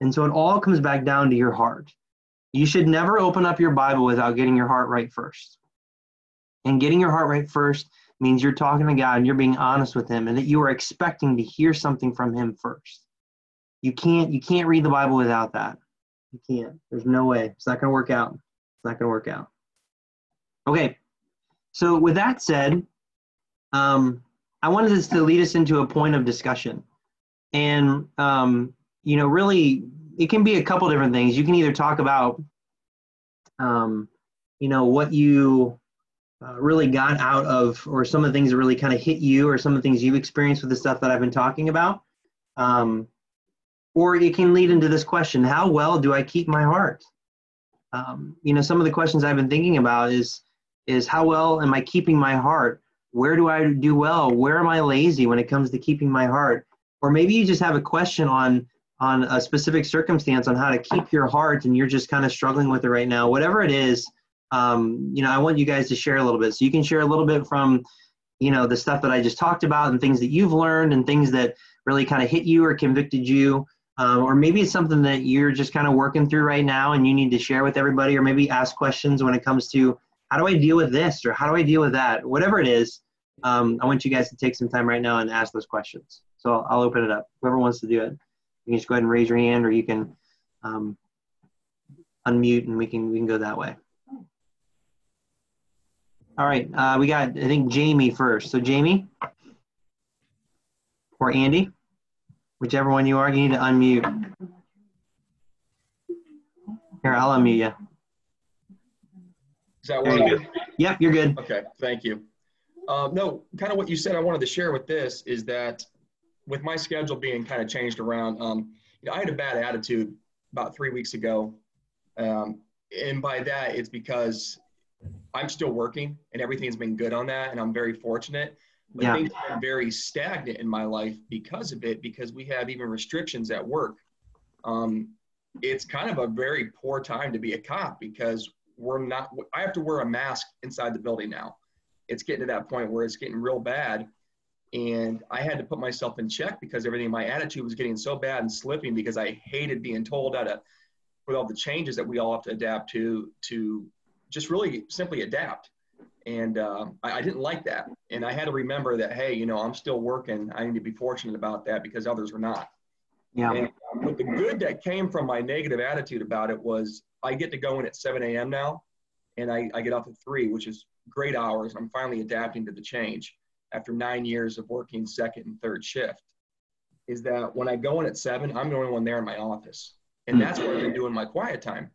And so it all comes back down to your heart. You should never open up your Bible without getting your heart right first. And getting your heart right first means you're talking to God and you're being honest with him and that you are expecting to hear something from him first. You can't you can't read the Bible without that. You can't. There's no way. It's not going to work out. It's not going to work out. Okay. So with that said, um, I wanted this to lead us into a point of discussion. And um, you know, really it can be a couple different things. You can either talk about um, you know, what you uh, really got out of, or some of the things that really kind of hit you, or some of the things you've experienced with the stuff that I've been talking about. Um, or it can lead into this question How well do I keep my heart? Um, you know, some of the questions I've been thinking about is, is how well am I keeping my heart? Where do I do well? Where am I lazy when it comes to keeping my heart? Or maybe you just have a question on on a specific circumstance on how to keep your heart and you're just kind of struggling with it right now. Whatever it is, um, you know, I want you guys to share a little bit. So you can share a little bit from, you know, the stuff that I just talked about and things that you've learned and things that really kind of hit you or convicted you. Um, or maybe it's something that you're just kind of working through right now and you need to share with everybody or maybe ask questions when it comes to how do I deal with this or how do I deal with that? Whatever it is, um, I want you guys to take some time right now and ask those questions. So I'll, I'll open it up. Whoever wants to do it, you can just go ahead and raise your hand or you can um, unmute and we can, we can go that way. All right, uh, we got, I think, Jamie first. So, Jamie or Andy, whichever one you are, you need to unmute. Here, I'll unmute you. Is that There you working? Yep, you're good. Okay, thank you. Uh, no, kind of what you said I wanted to share with this is that with my schedule being kind of changed around, um, you know, I had a bad attitude about three weeks ago. Um, and by that, it's because I'm still working and everything's been good on that. And I'm very fortunate. But Yeah. things have been very stagnant in my life because of it, because we have even restrictions at work. Um, it's kind of a very poor time to be a cop because we're not, I have to wear a mask inside the building now. It's getting to that point where it's getting real bad. And I had to put myself in check because everything, my attitude was getting so bad and slipping because I hated being told how to, with all the changes that we all have to adapt to, to just really simply adapt. And um, I, I didn't like that. And I had to remember that, hey, you know, I'm still working. I need to be fortunate about that because others were not. Yeah. And but the good that came from my negative attitude about it was I get to go in at 7 a.m. now, and I, I get off at 3, which is great hours. I'm finally adapting to the change after nine years of working second and third shift. Is that when I go in at 7, I'm the only one there in my office. And that's what I've been doing my quiet time.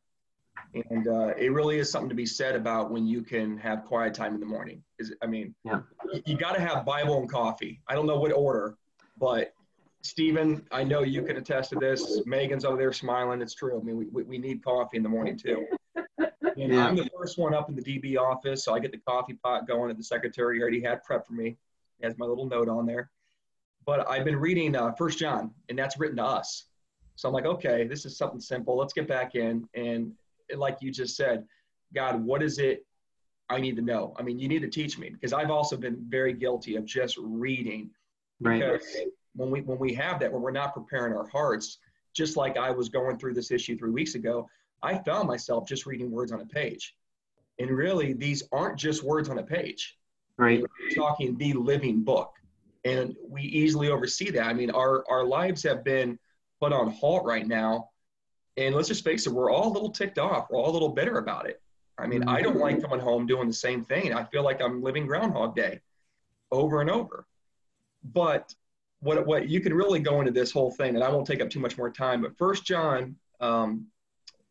And uh, it really is something to be said about when you can have quiet time in the morning. Is I mean, Yeah. you, you got to have Bible and coffee. I don't know what order, but Stephen, I know you can attest to this. Megan's over there smiling. It's true. I mean, we, we, we need coffee in the morning too. And Yeah. I'm the first one up in the DB office, so I get the coffee pot going. And the secretary already had prep for me. He has my little note on there. But I've been reading uh, First John, and that's written to us. So I'm like, okay, this is something simple. Let's get back in. And like you just said, God, what is it I need to know? I mean, you need to teach me because I've also been very guilty of just reading. Right. Because when we when we have that, when we're not preparing our hearts, just like I was going through this issue three weeks ago, I found myself just reading words on a page. And really, these aren't just words on a page. Right. We're talking the living book. And we easily oversee that. I mean, our, our lives have been put on halt right now. And let's just face it, we're all a little ticked off. We're all a little bitter about it. I mean, I don't like coming home doing the same thing. I feel like I'm living Groundhog Day over and over. But what, what you can really go into this whole thing, and I won't take up too much more time, but First John, um,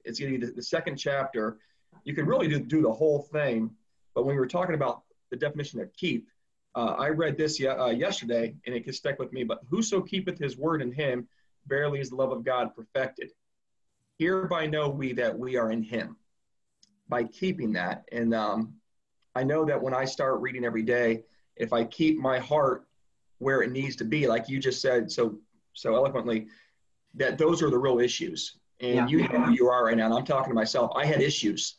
it's going to be the, the second chapter. You can really do, do the whole thing. But when we were talking about the definition of keep, uh, I read this ye- uh, yesterday, and it can stick with me. But whoso keepeth his word in him, verily is the love of God perfected. Hereby know we that we are in him by keeping that. And um, I know that when I start reading every day, if I keep my heart where it needs to be, like you just said so so eloquently, that those are the real issues. And Yeah. you know who you are right now. And I'm talking to myself. I had issues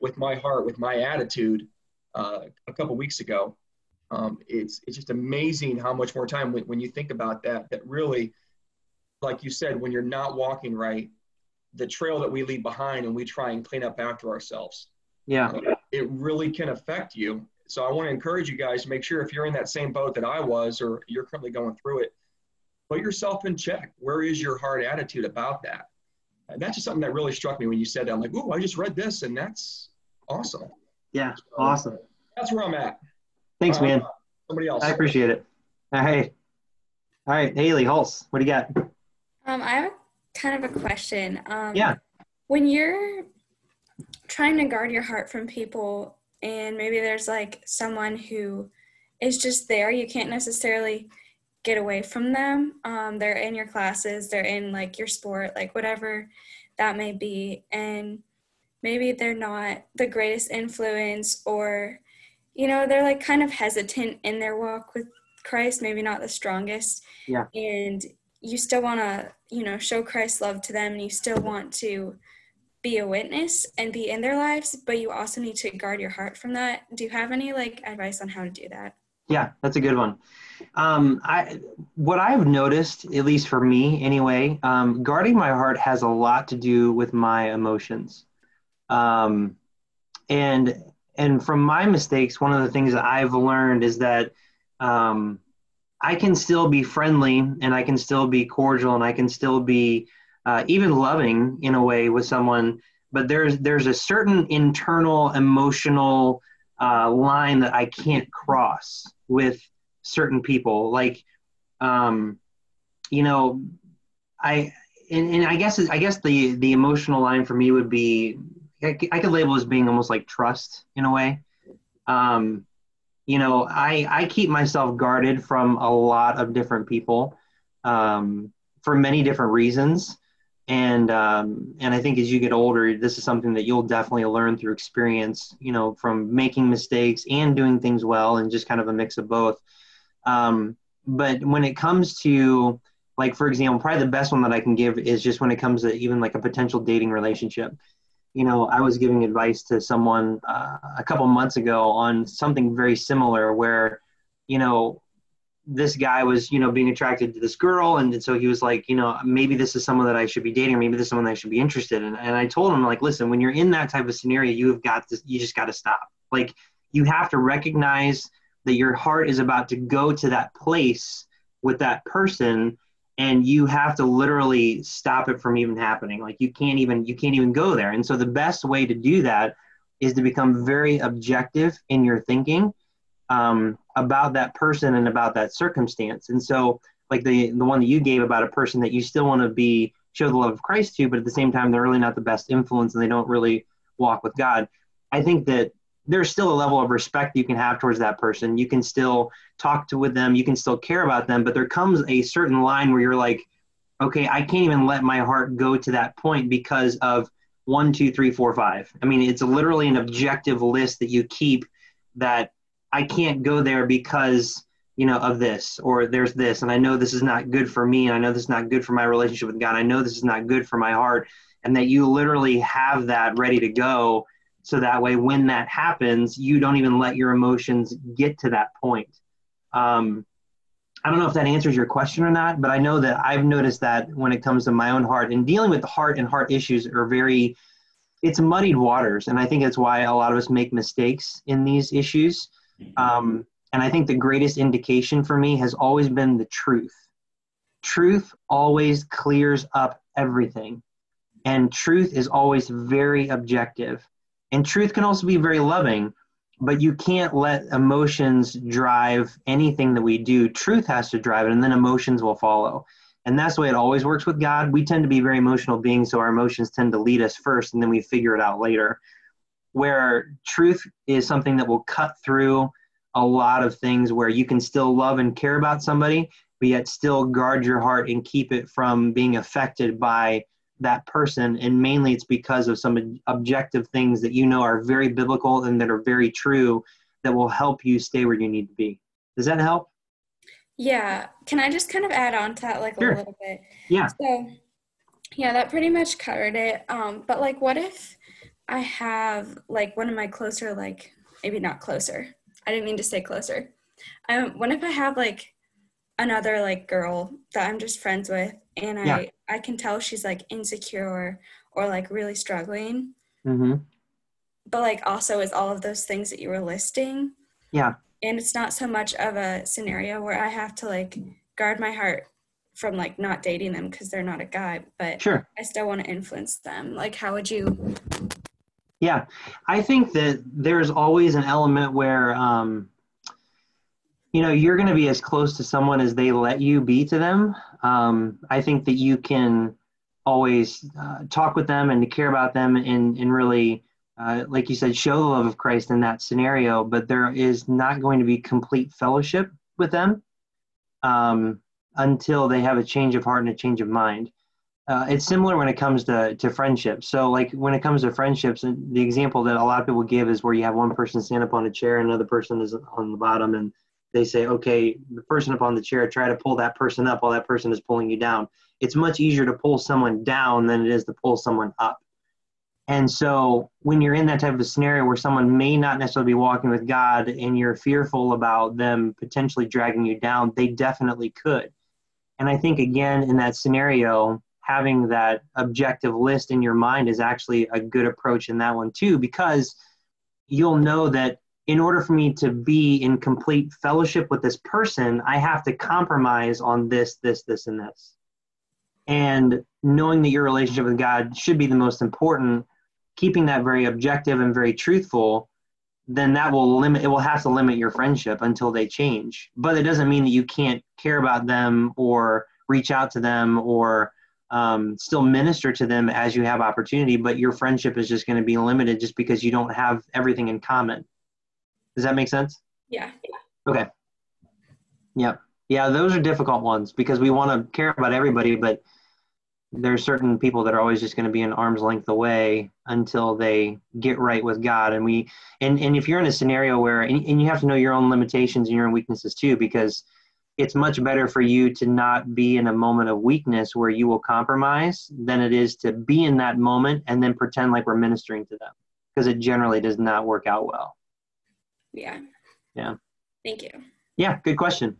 with my heart, with my attitude uh, a couple weeks ago. Um, it's it's just amazing how much more time when, when you think about that. That really, like you said, when you're not walking right, the trail that we leave behind and we try and clean up after ourselves, Yeah. it really can affect you. So I want to encourage you guys to make sure if you're in that same boat that I was, or you're currently going through it, put yourself in check. Where is your hard attitude about that? And that's just something that really struck me when you said that. I'm like, oh, I just read this, and that's awesome. Yeah. Awesome. That's where I'm at. Thanks, Uh, man. Somebody else. I appreciate it. All right. All right. Haley Hulse, what do you got? Um, I have kind of a question. Um, Yeah. When you're trying to guard your heart from people, and maybe there's like someone who is just there, you can't necessarily get away from them. Um, they're in your classes, they're in like your sport, like whatever that may be, and maybe they're not the greatest influence, or you know, they're like kind of hesitant in their walk with Christ, maybe not the strongest. Yeah. And you still want to, you know, show Christ's love to them and you still want to be a witness and be in their lives, but you also need to guard your heart from that. Do you have any like advice on how to do that? Yeah, that's a good one. Um, I what I've noticed, at least for me anyway, um, guarding my heart has a lot to do with my emotions, um, and and from my mistakes, one of the things that I've learned is that um, I can still be friendly and I can still be cordial and I can still be uh, even loving in a way with someone, but there's there's a certain internal emotional uh, line that I can't cross with certain people. Like, um, you know, I and, and I guess I guess the the emotional line for me would be I could label as being almost like trust in a way. Um, you know, I I keep myself guarded from a lot of different people um, for many different reasons. And um, and I think as you get older, this is something that you'll definitely learn through experience. You know, from making mistakes and doing things well, and just kind of a mix of both. Um, but when it comes to like for example probably the best one that i can give is just when it comes to even like a potential dating relationship you know i was giving advice to someone uh, a couple months ago on something very similar where you know this guy was you know being attracted to this girl. And so he was like you know maybe this is someone that i should be dating. Or maybe this is someone that i should be interested in. And i told him like listen when you're in that type of scenario you have got to you just got to stop. Like you have to recognize that your heart is about to go to that place with that person and you have to literally stop it from even happening. Like you can't even you can't even go there. And so the best way to do that is to become very objective in your thinking um, about that person and about that circumstance. And so like the the one that you gave about a person that you still want to be show the love of christ to but at the same time they're really not the best influence and they don't really walk with God. I think that there's still a level of respect you can have towards that person. You can still talk to with them, you can still care about them, but there comes a certain line where you're like, okay, I can't even let my heart go to that point because of one, two, three, four, five. I mean, it's literally an objective list that you keep that I can't go there because you know of this or there's this. And i know this is not good for me. And i know this is not good for my relationship with god. I know this is not good for my heart. And that you literally have that ready to go so that way when that happens you don't even let your emotions get to that point um, i don't know if that answers your question or not but i know that i've noticed that when it comes to my own heart and dealing with the heart and heart issues are very it's muddied waters and i think that's why a lot of us make mistakes in these issues um, and I think the greatest indication for me has always been the truth. Truth always clears up everything. And truth is always very objective. And truth can also be very loving, but you can't let emotions drive anything that we do. Truth has to drive it, and then emotions will follow. And that's the way it always works with God. We tend to be very emotional beings, so our emotions tend to lead us first, and then we figure it out later. Where truth is something that will cut through a lot of things where you can still love and care about somebody, but yet still guard your heart and keep it from being affected by that person. And mainly it's because of some objective things that you know are very biblical and that are very true that will help you stay where you need to be. Does that help? Yeah. Can I just kind of add on to that like Sure. a little bit? Yeah. So, yeah, that pretty much covered it. Um, but like, what if I have like one of my closer, like maybe not closer. I didn't mean to say closer. Um, what if I have like another like girl that I'm just friends with, and Yeah. I can tell she's like insecure or like really struggling, Mm-hmm. but like also is all of those things that you were listing. Yeah. And it's not so much of a scenario where I have to like guard my heart from like not dating them because they're not a guy, but Sure. I still want to influence them. Like, how would you? Yeah, I think that there's always an element where, um, you know, you're going to be as close to someone as they let you be to them. Um, I think that you can always uh, talk with them and to care about them and, and really, uh, like you said, show the love of Christ in that scenario, but there is not going to be complete fellowship with them um, until they have a change of heart and a change of mind uh, it's similar when it comes to, to friendships. So, like when it comes to friendships, and the example that a lot of people give is where you have one person stand up on a chair and another person is on the bottom, and they say, "Okay, the person up on the chair, try to pull that person up while that person is pulling you down." It's much easier to pull someone down than it is to pull someone up. And so, when you're in that type of a scenario where someone may not necessarily be walking with God, and you're fearful about them potentially dragging you down, they definitely could. And I think again in that scenario having that objective list in your mind is actually a good approach in that one too because you'll know that in order for me to be in complete fellowship with this person i have to compromise on this this this and this and knowing that your relationship with god should be the most important keeping that very objective and very truthful then that will limit it will have to limit your friendship until they change but it doesn't mean that you can't care about them or reach out to them or um, still minister to them as you have opportunity, but your friendship is just going to be limited just because you don't have everything in common. Does that make sense? Yeah. Okay. Yep. Yeah, those are difficult ones because we want to care about everybody, but there's certain people that are always just going to be an arm's length away until they get right with God. And we, and, and if you're in a scenario where, and, and you have to know your own limitations and your own weaknesses too, because it's much better for you to not be in a moment of weakness where you will compromise than it is to be in that moment and then pretend like we're ministering to them because it generally does not work out well. Yeah. Yeah. Thank you. Yeah, good question.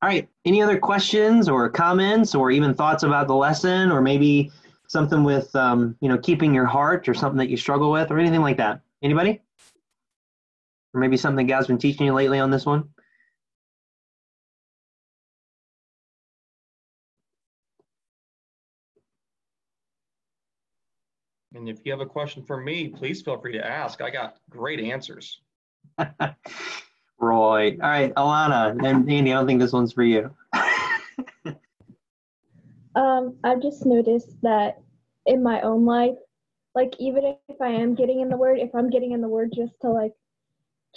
All right, any other questions or comments or even thoughts about the lesson or maybe something with um, you know keeping your heart or something that you struggle with or anything like that? Anybody? Or maybe something God's been teaching you lately on this one? And if you have a question for me, please feel free to ask. I got great answers. right. All right, Alana and Andy, I don't think this one's for you. Um, I've just noticed that in my own life, like even if I am getting in the word, if I'm getting in the word just to like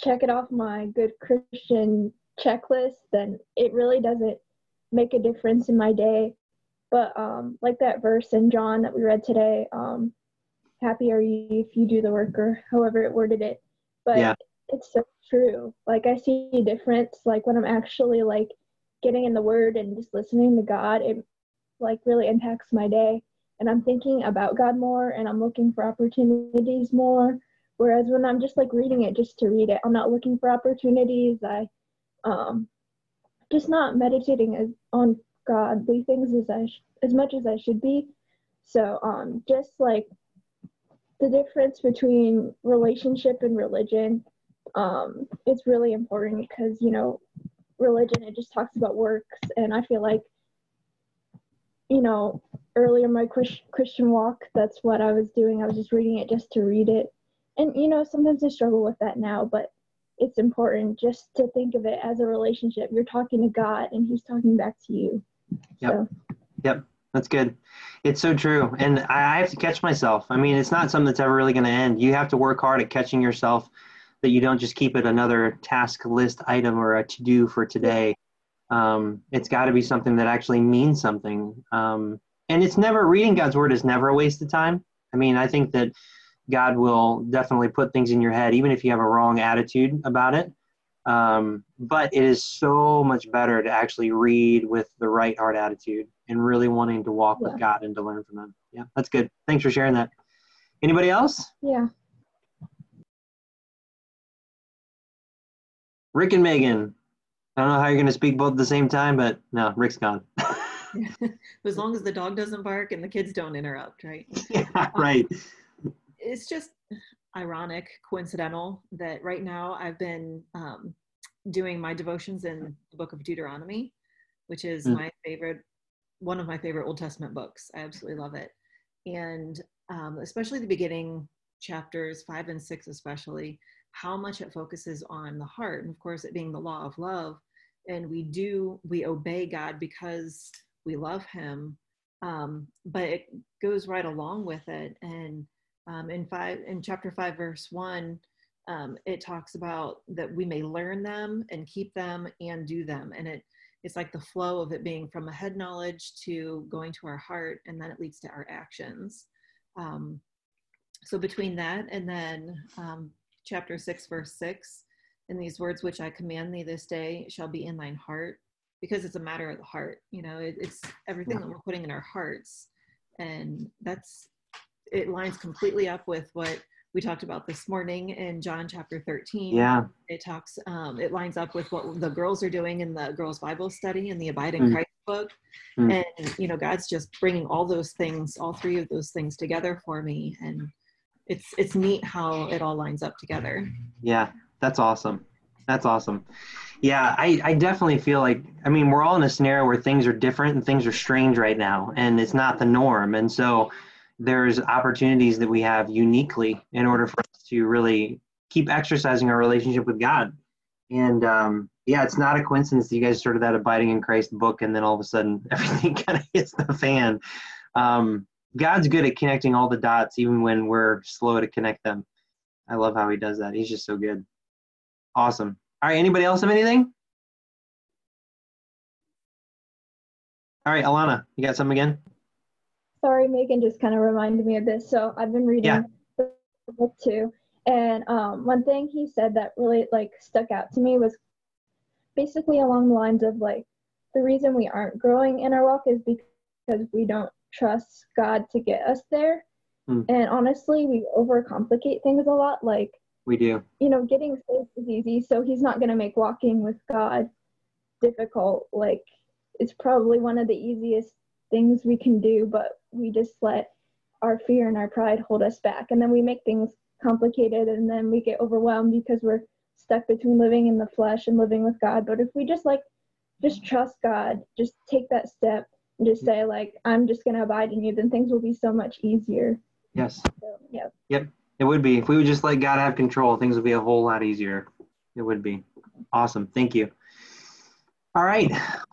check it off my good Christian checklist, then it really doesn't make a difference in my day. But um, like that verse in John that we read today, um, happy are you if you do the work or however it worded it. But Yeah. it's so true. Like I see a difference like when I'm actually like getting in the word and just listening to God, it like really impacts my day. And I'm thinking about God more and I'm looking for opportunities more. Whereas when I'm just like reading it just to read it, I'm not looking for opportunities. I um just not meditating as on godly things as I sh- as much as I should be. So um just like the difference between relationship and religion um it's really important because you know religion it just talks about works and I feel like you know earlier in my Christian walk that's what I was doing. I was just reading it just to read it. And you know sometimes I struggle with that now, but it's important just to think of it as a relationship. You're talking to God and he's talking back to you. Yep. So That's good. It's so true. And I have to catch myself. I mean, it's not something that's ever really going to end. You have to work hard at catching yourself that you don't just keep it another task list item or a to do for today. Um, it's got to be something that actually means something. Um, and it's never, reading God's word is never a waste of time. I mean, I think that God will definitely put things in your head, even if you have a wrong attitude about it. Um, but it is so much better to actually read with the right heart attitude and really wanting to walk with God and to learn from Him. Yeah, that's good. Thanks for sharing that. Anybody else? yeah. Rick and Megan. I don't know how you're going to speak both at the same time, but no, Rick's gone. as long as the dog doesn't bark and the kids don't interrupt, right? yeah, right. It's just ironic, coincidental that right now I've been um, doing my devotions in the book of Deuteronomy, which is Mm. my favorite, one of my favorite Old Testament books. I absolutely love it. And um, especially the beginning chapters, five and six, especially, how much it focuses on the heart. And of course, it being the law of love. And we do, we obey God because we love Him. Um, but it goes right along with it. And um, in five, in chapter five, verse one, um, it talks about that we may learn them and keep them and do them. And it, it's like the flow of it being from a head knowledge to going to our heart, and then it leads to our actions. Um, so between that and then um, chapter 6 verse 6 and these words which i command thee this day shall be in thine heart because it's a matter of the heart you know it, it's everything that we're putting in our hearts and that's it lines completely up with what we talked about this morning in john chapter 13 Yeah, it talks um, it lines up with what the girls are doing in the girls bible study and the abide in Mm. christ book Mm. and you know god's just bringing all those things all three of those things together for me and it's it's neat how it all lines up together yeah, that's awesome. That's awesome. Yeah, I, I definitely feel like, I mean, we're all in a scenario where things are different and things are strange right now, and it's not the norm. And so there's opportunities that we have uniquely in order for us to really keep exercising our relationship with God. And um, yeah, it's not a coincidence that you guys started that Abiding in Christ book, and then all of a sudden everything kind of hits the fan. Um, God's good at connecting all the dots, even when we're slow to connect them. I love how he does that. He's just so good. Awesome. All right. Anybody else have anything? All right, Alana, you got something again? Sorry, Megan just kind of reminded me of this. So I've been reading Yeah. the book too, and um, one thing he said that really like stuck out to me was basically along the lines of like the reason we aren't growing in our walk is because we don't trust God to get us there. Hmm. And honestly, we overcomplicate things a lot. Like We do. you know, getting saved is easy, so he's not going to make walking with God difficult. Like, it's probably one of the easiest things we can do, but we just let our fear and our pride hold us back. And then we make things complicated, and then we get overwhelmed because we're stuck between living in the flesh and living with God. But if we just like, just trust God, just take that step and just say, like, I'm just going to abide in you, then things will be so much easier. Yes, So, yeah. it would be. If we would just let God have control, things would be a whole lot easier. It would be. Awesome. Thank you. All right.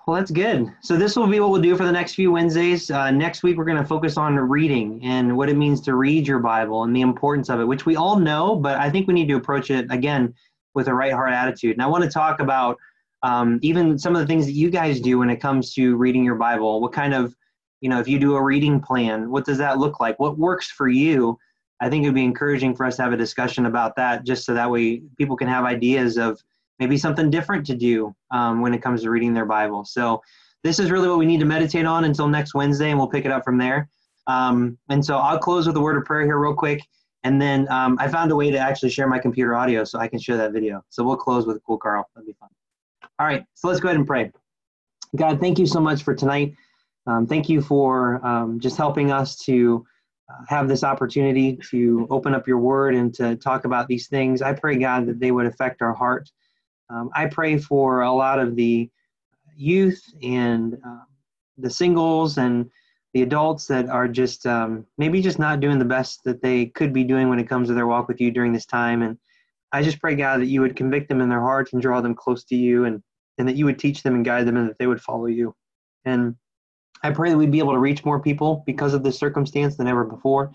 Well, that's good. So this will be what we'll do for the next few Wednesdays. Uh, next week, we're going to focus on reading and what it means to read your Bible and the importance of it, which we all know, but I think we need to approach it again with a right heart attitude. And I want to talk about um, even some of the things that you guys do when it comes to reading your Bible. What kind of, you know, if you do a reading plan, what does that look like? What works for you? I think it would be encouraging for us to have a discussion about that, just so that way people can have ideas of maybe something different to do um, when it comes to reading their Bible. So this is really what we need to meditate on until next Wednesday, and we'll pick it up from there. Um, and so I'll close with a word of prayer here, real quick. And then um, I found a way to actually share my computer audio so I can share that video. So we'll close with Cool Carl. That'd be fun. All right, so let's go ahead and pray. God, thank you so much for tonight. Um, thank you for um, just helping us to uh, have this opportunity to open up your word and to talk about these things. I pray, God, that they would affect our heart. Um, I pray for a lot of the youth and uh, the singles and the adults that are just um, maybe just not doing the best that they could be doing when it comes to their walk with you during this time. And I just pray, God, that you would convict them in their hearts and draw them close to you and, and that you would teach them and guide them and that they would follow you. And I pray that we'd be able to reach more people because of this circumstance than ever before.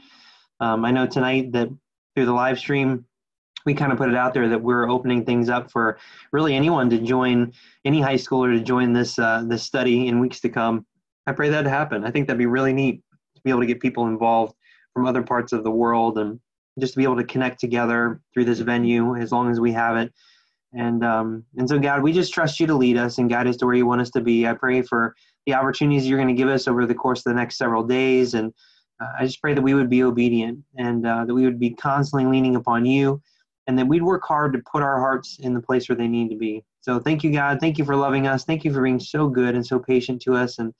Um, I know tonight that through the live stream, we kind of put it out there that we're opening things up for really anyone to join, any high schooler to join this uh, this study in weeks to come. I pray that to happen. I think that'd be really neat to be able to get people involved from other parts of the world and just to be able to connect together through this venue as long as we have it. And um, and so God, we just trust you to lead us and guide us to where you want us to be. I pray for the opportunities you're going to give us over the course of the next several days, and uh, I just pray that we would be obedient and uh, that we would be constantly leaning upon you, and that we'd work hard to put our hearts in the place where they need to be. So thank you, God. Thank you for loving us. Thank you for being so good and so patient to us. And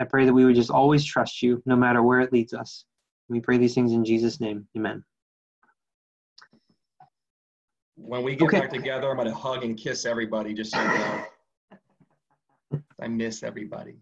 I pray that we would just always trust you, no matter where it leads us. We pray these things in Jesus' name. Amen. When we get Okay. back together, I'm going to hug and kiss everybody just so you know. I miss everybody.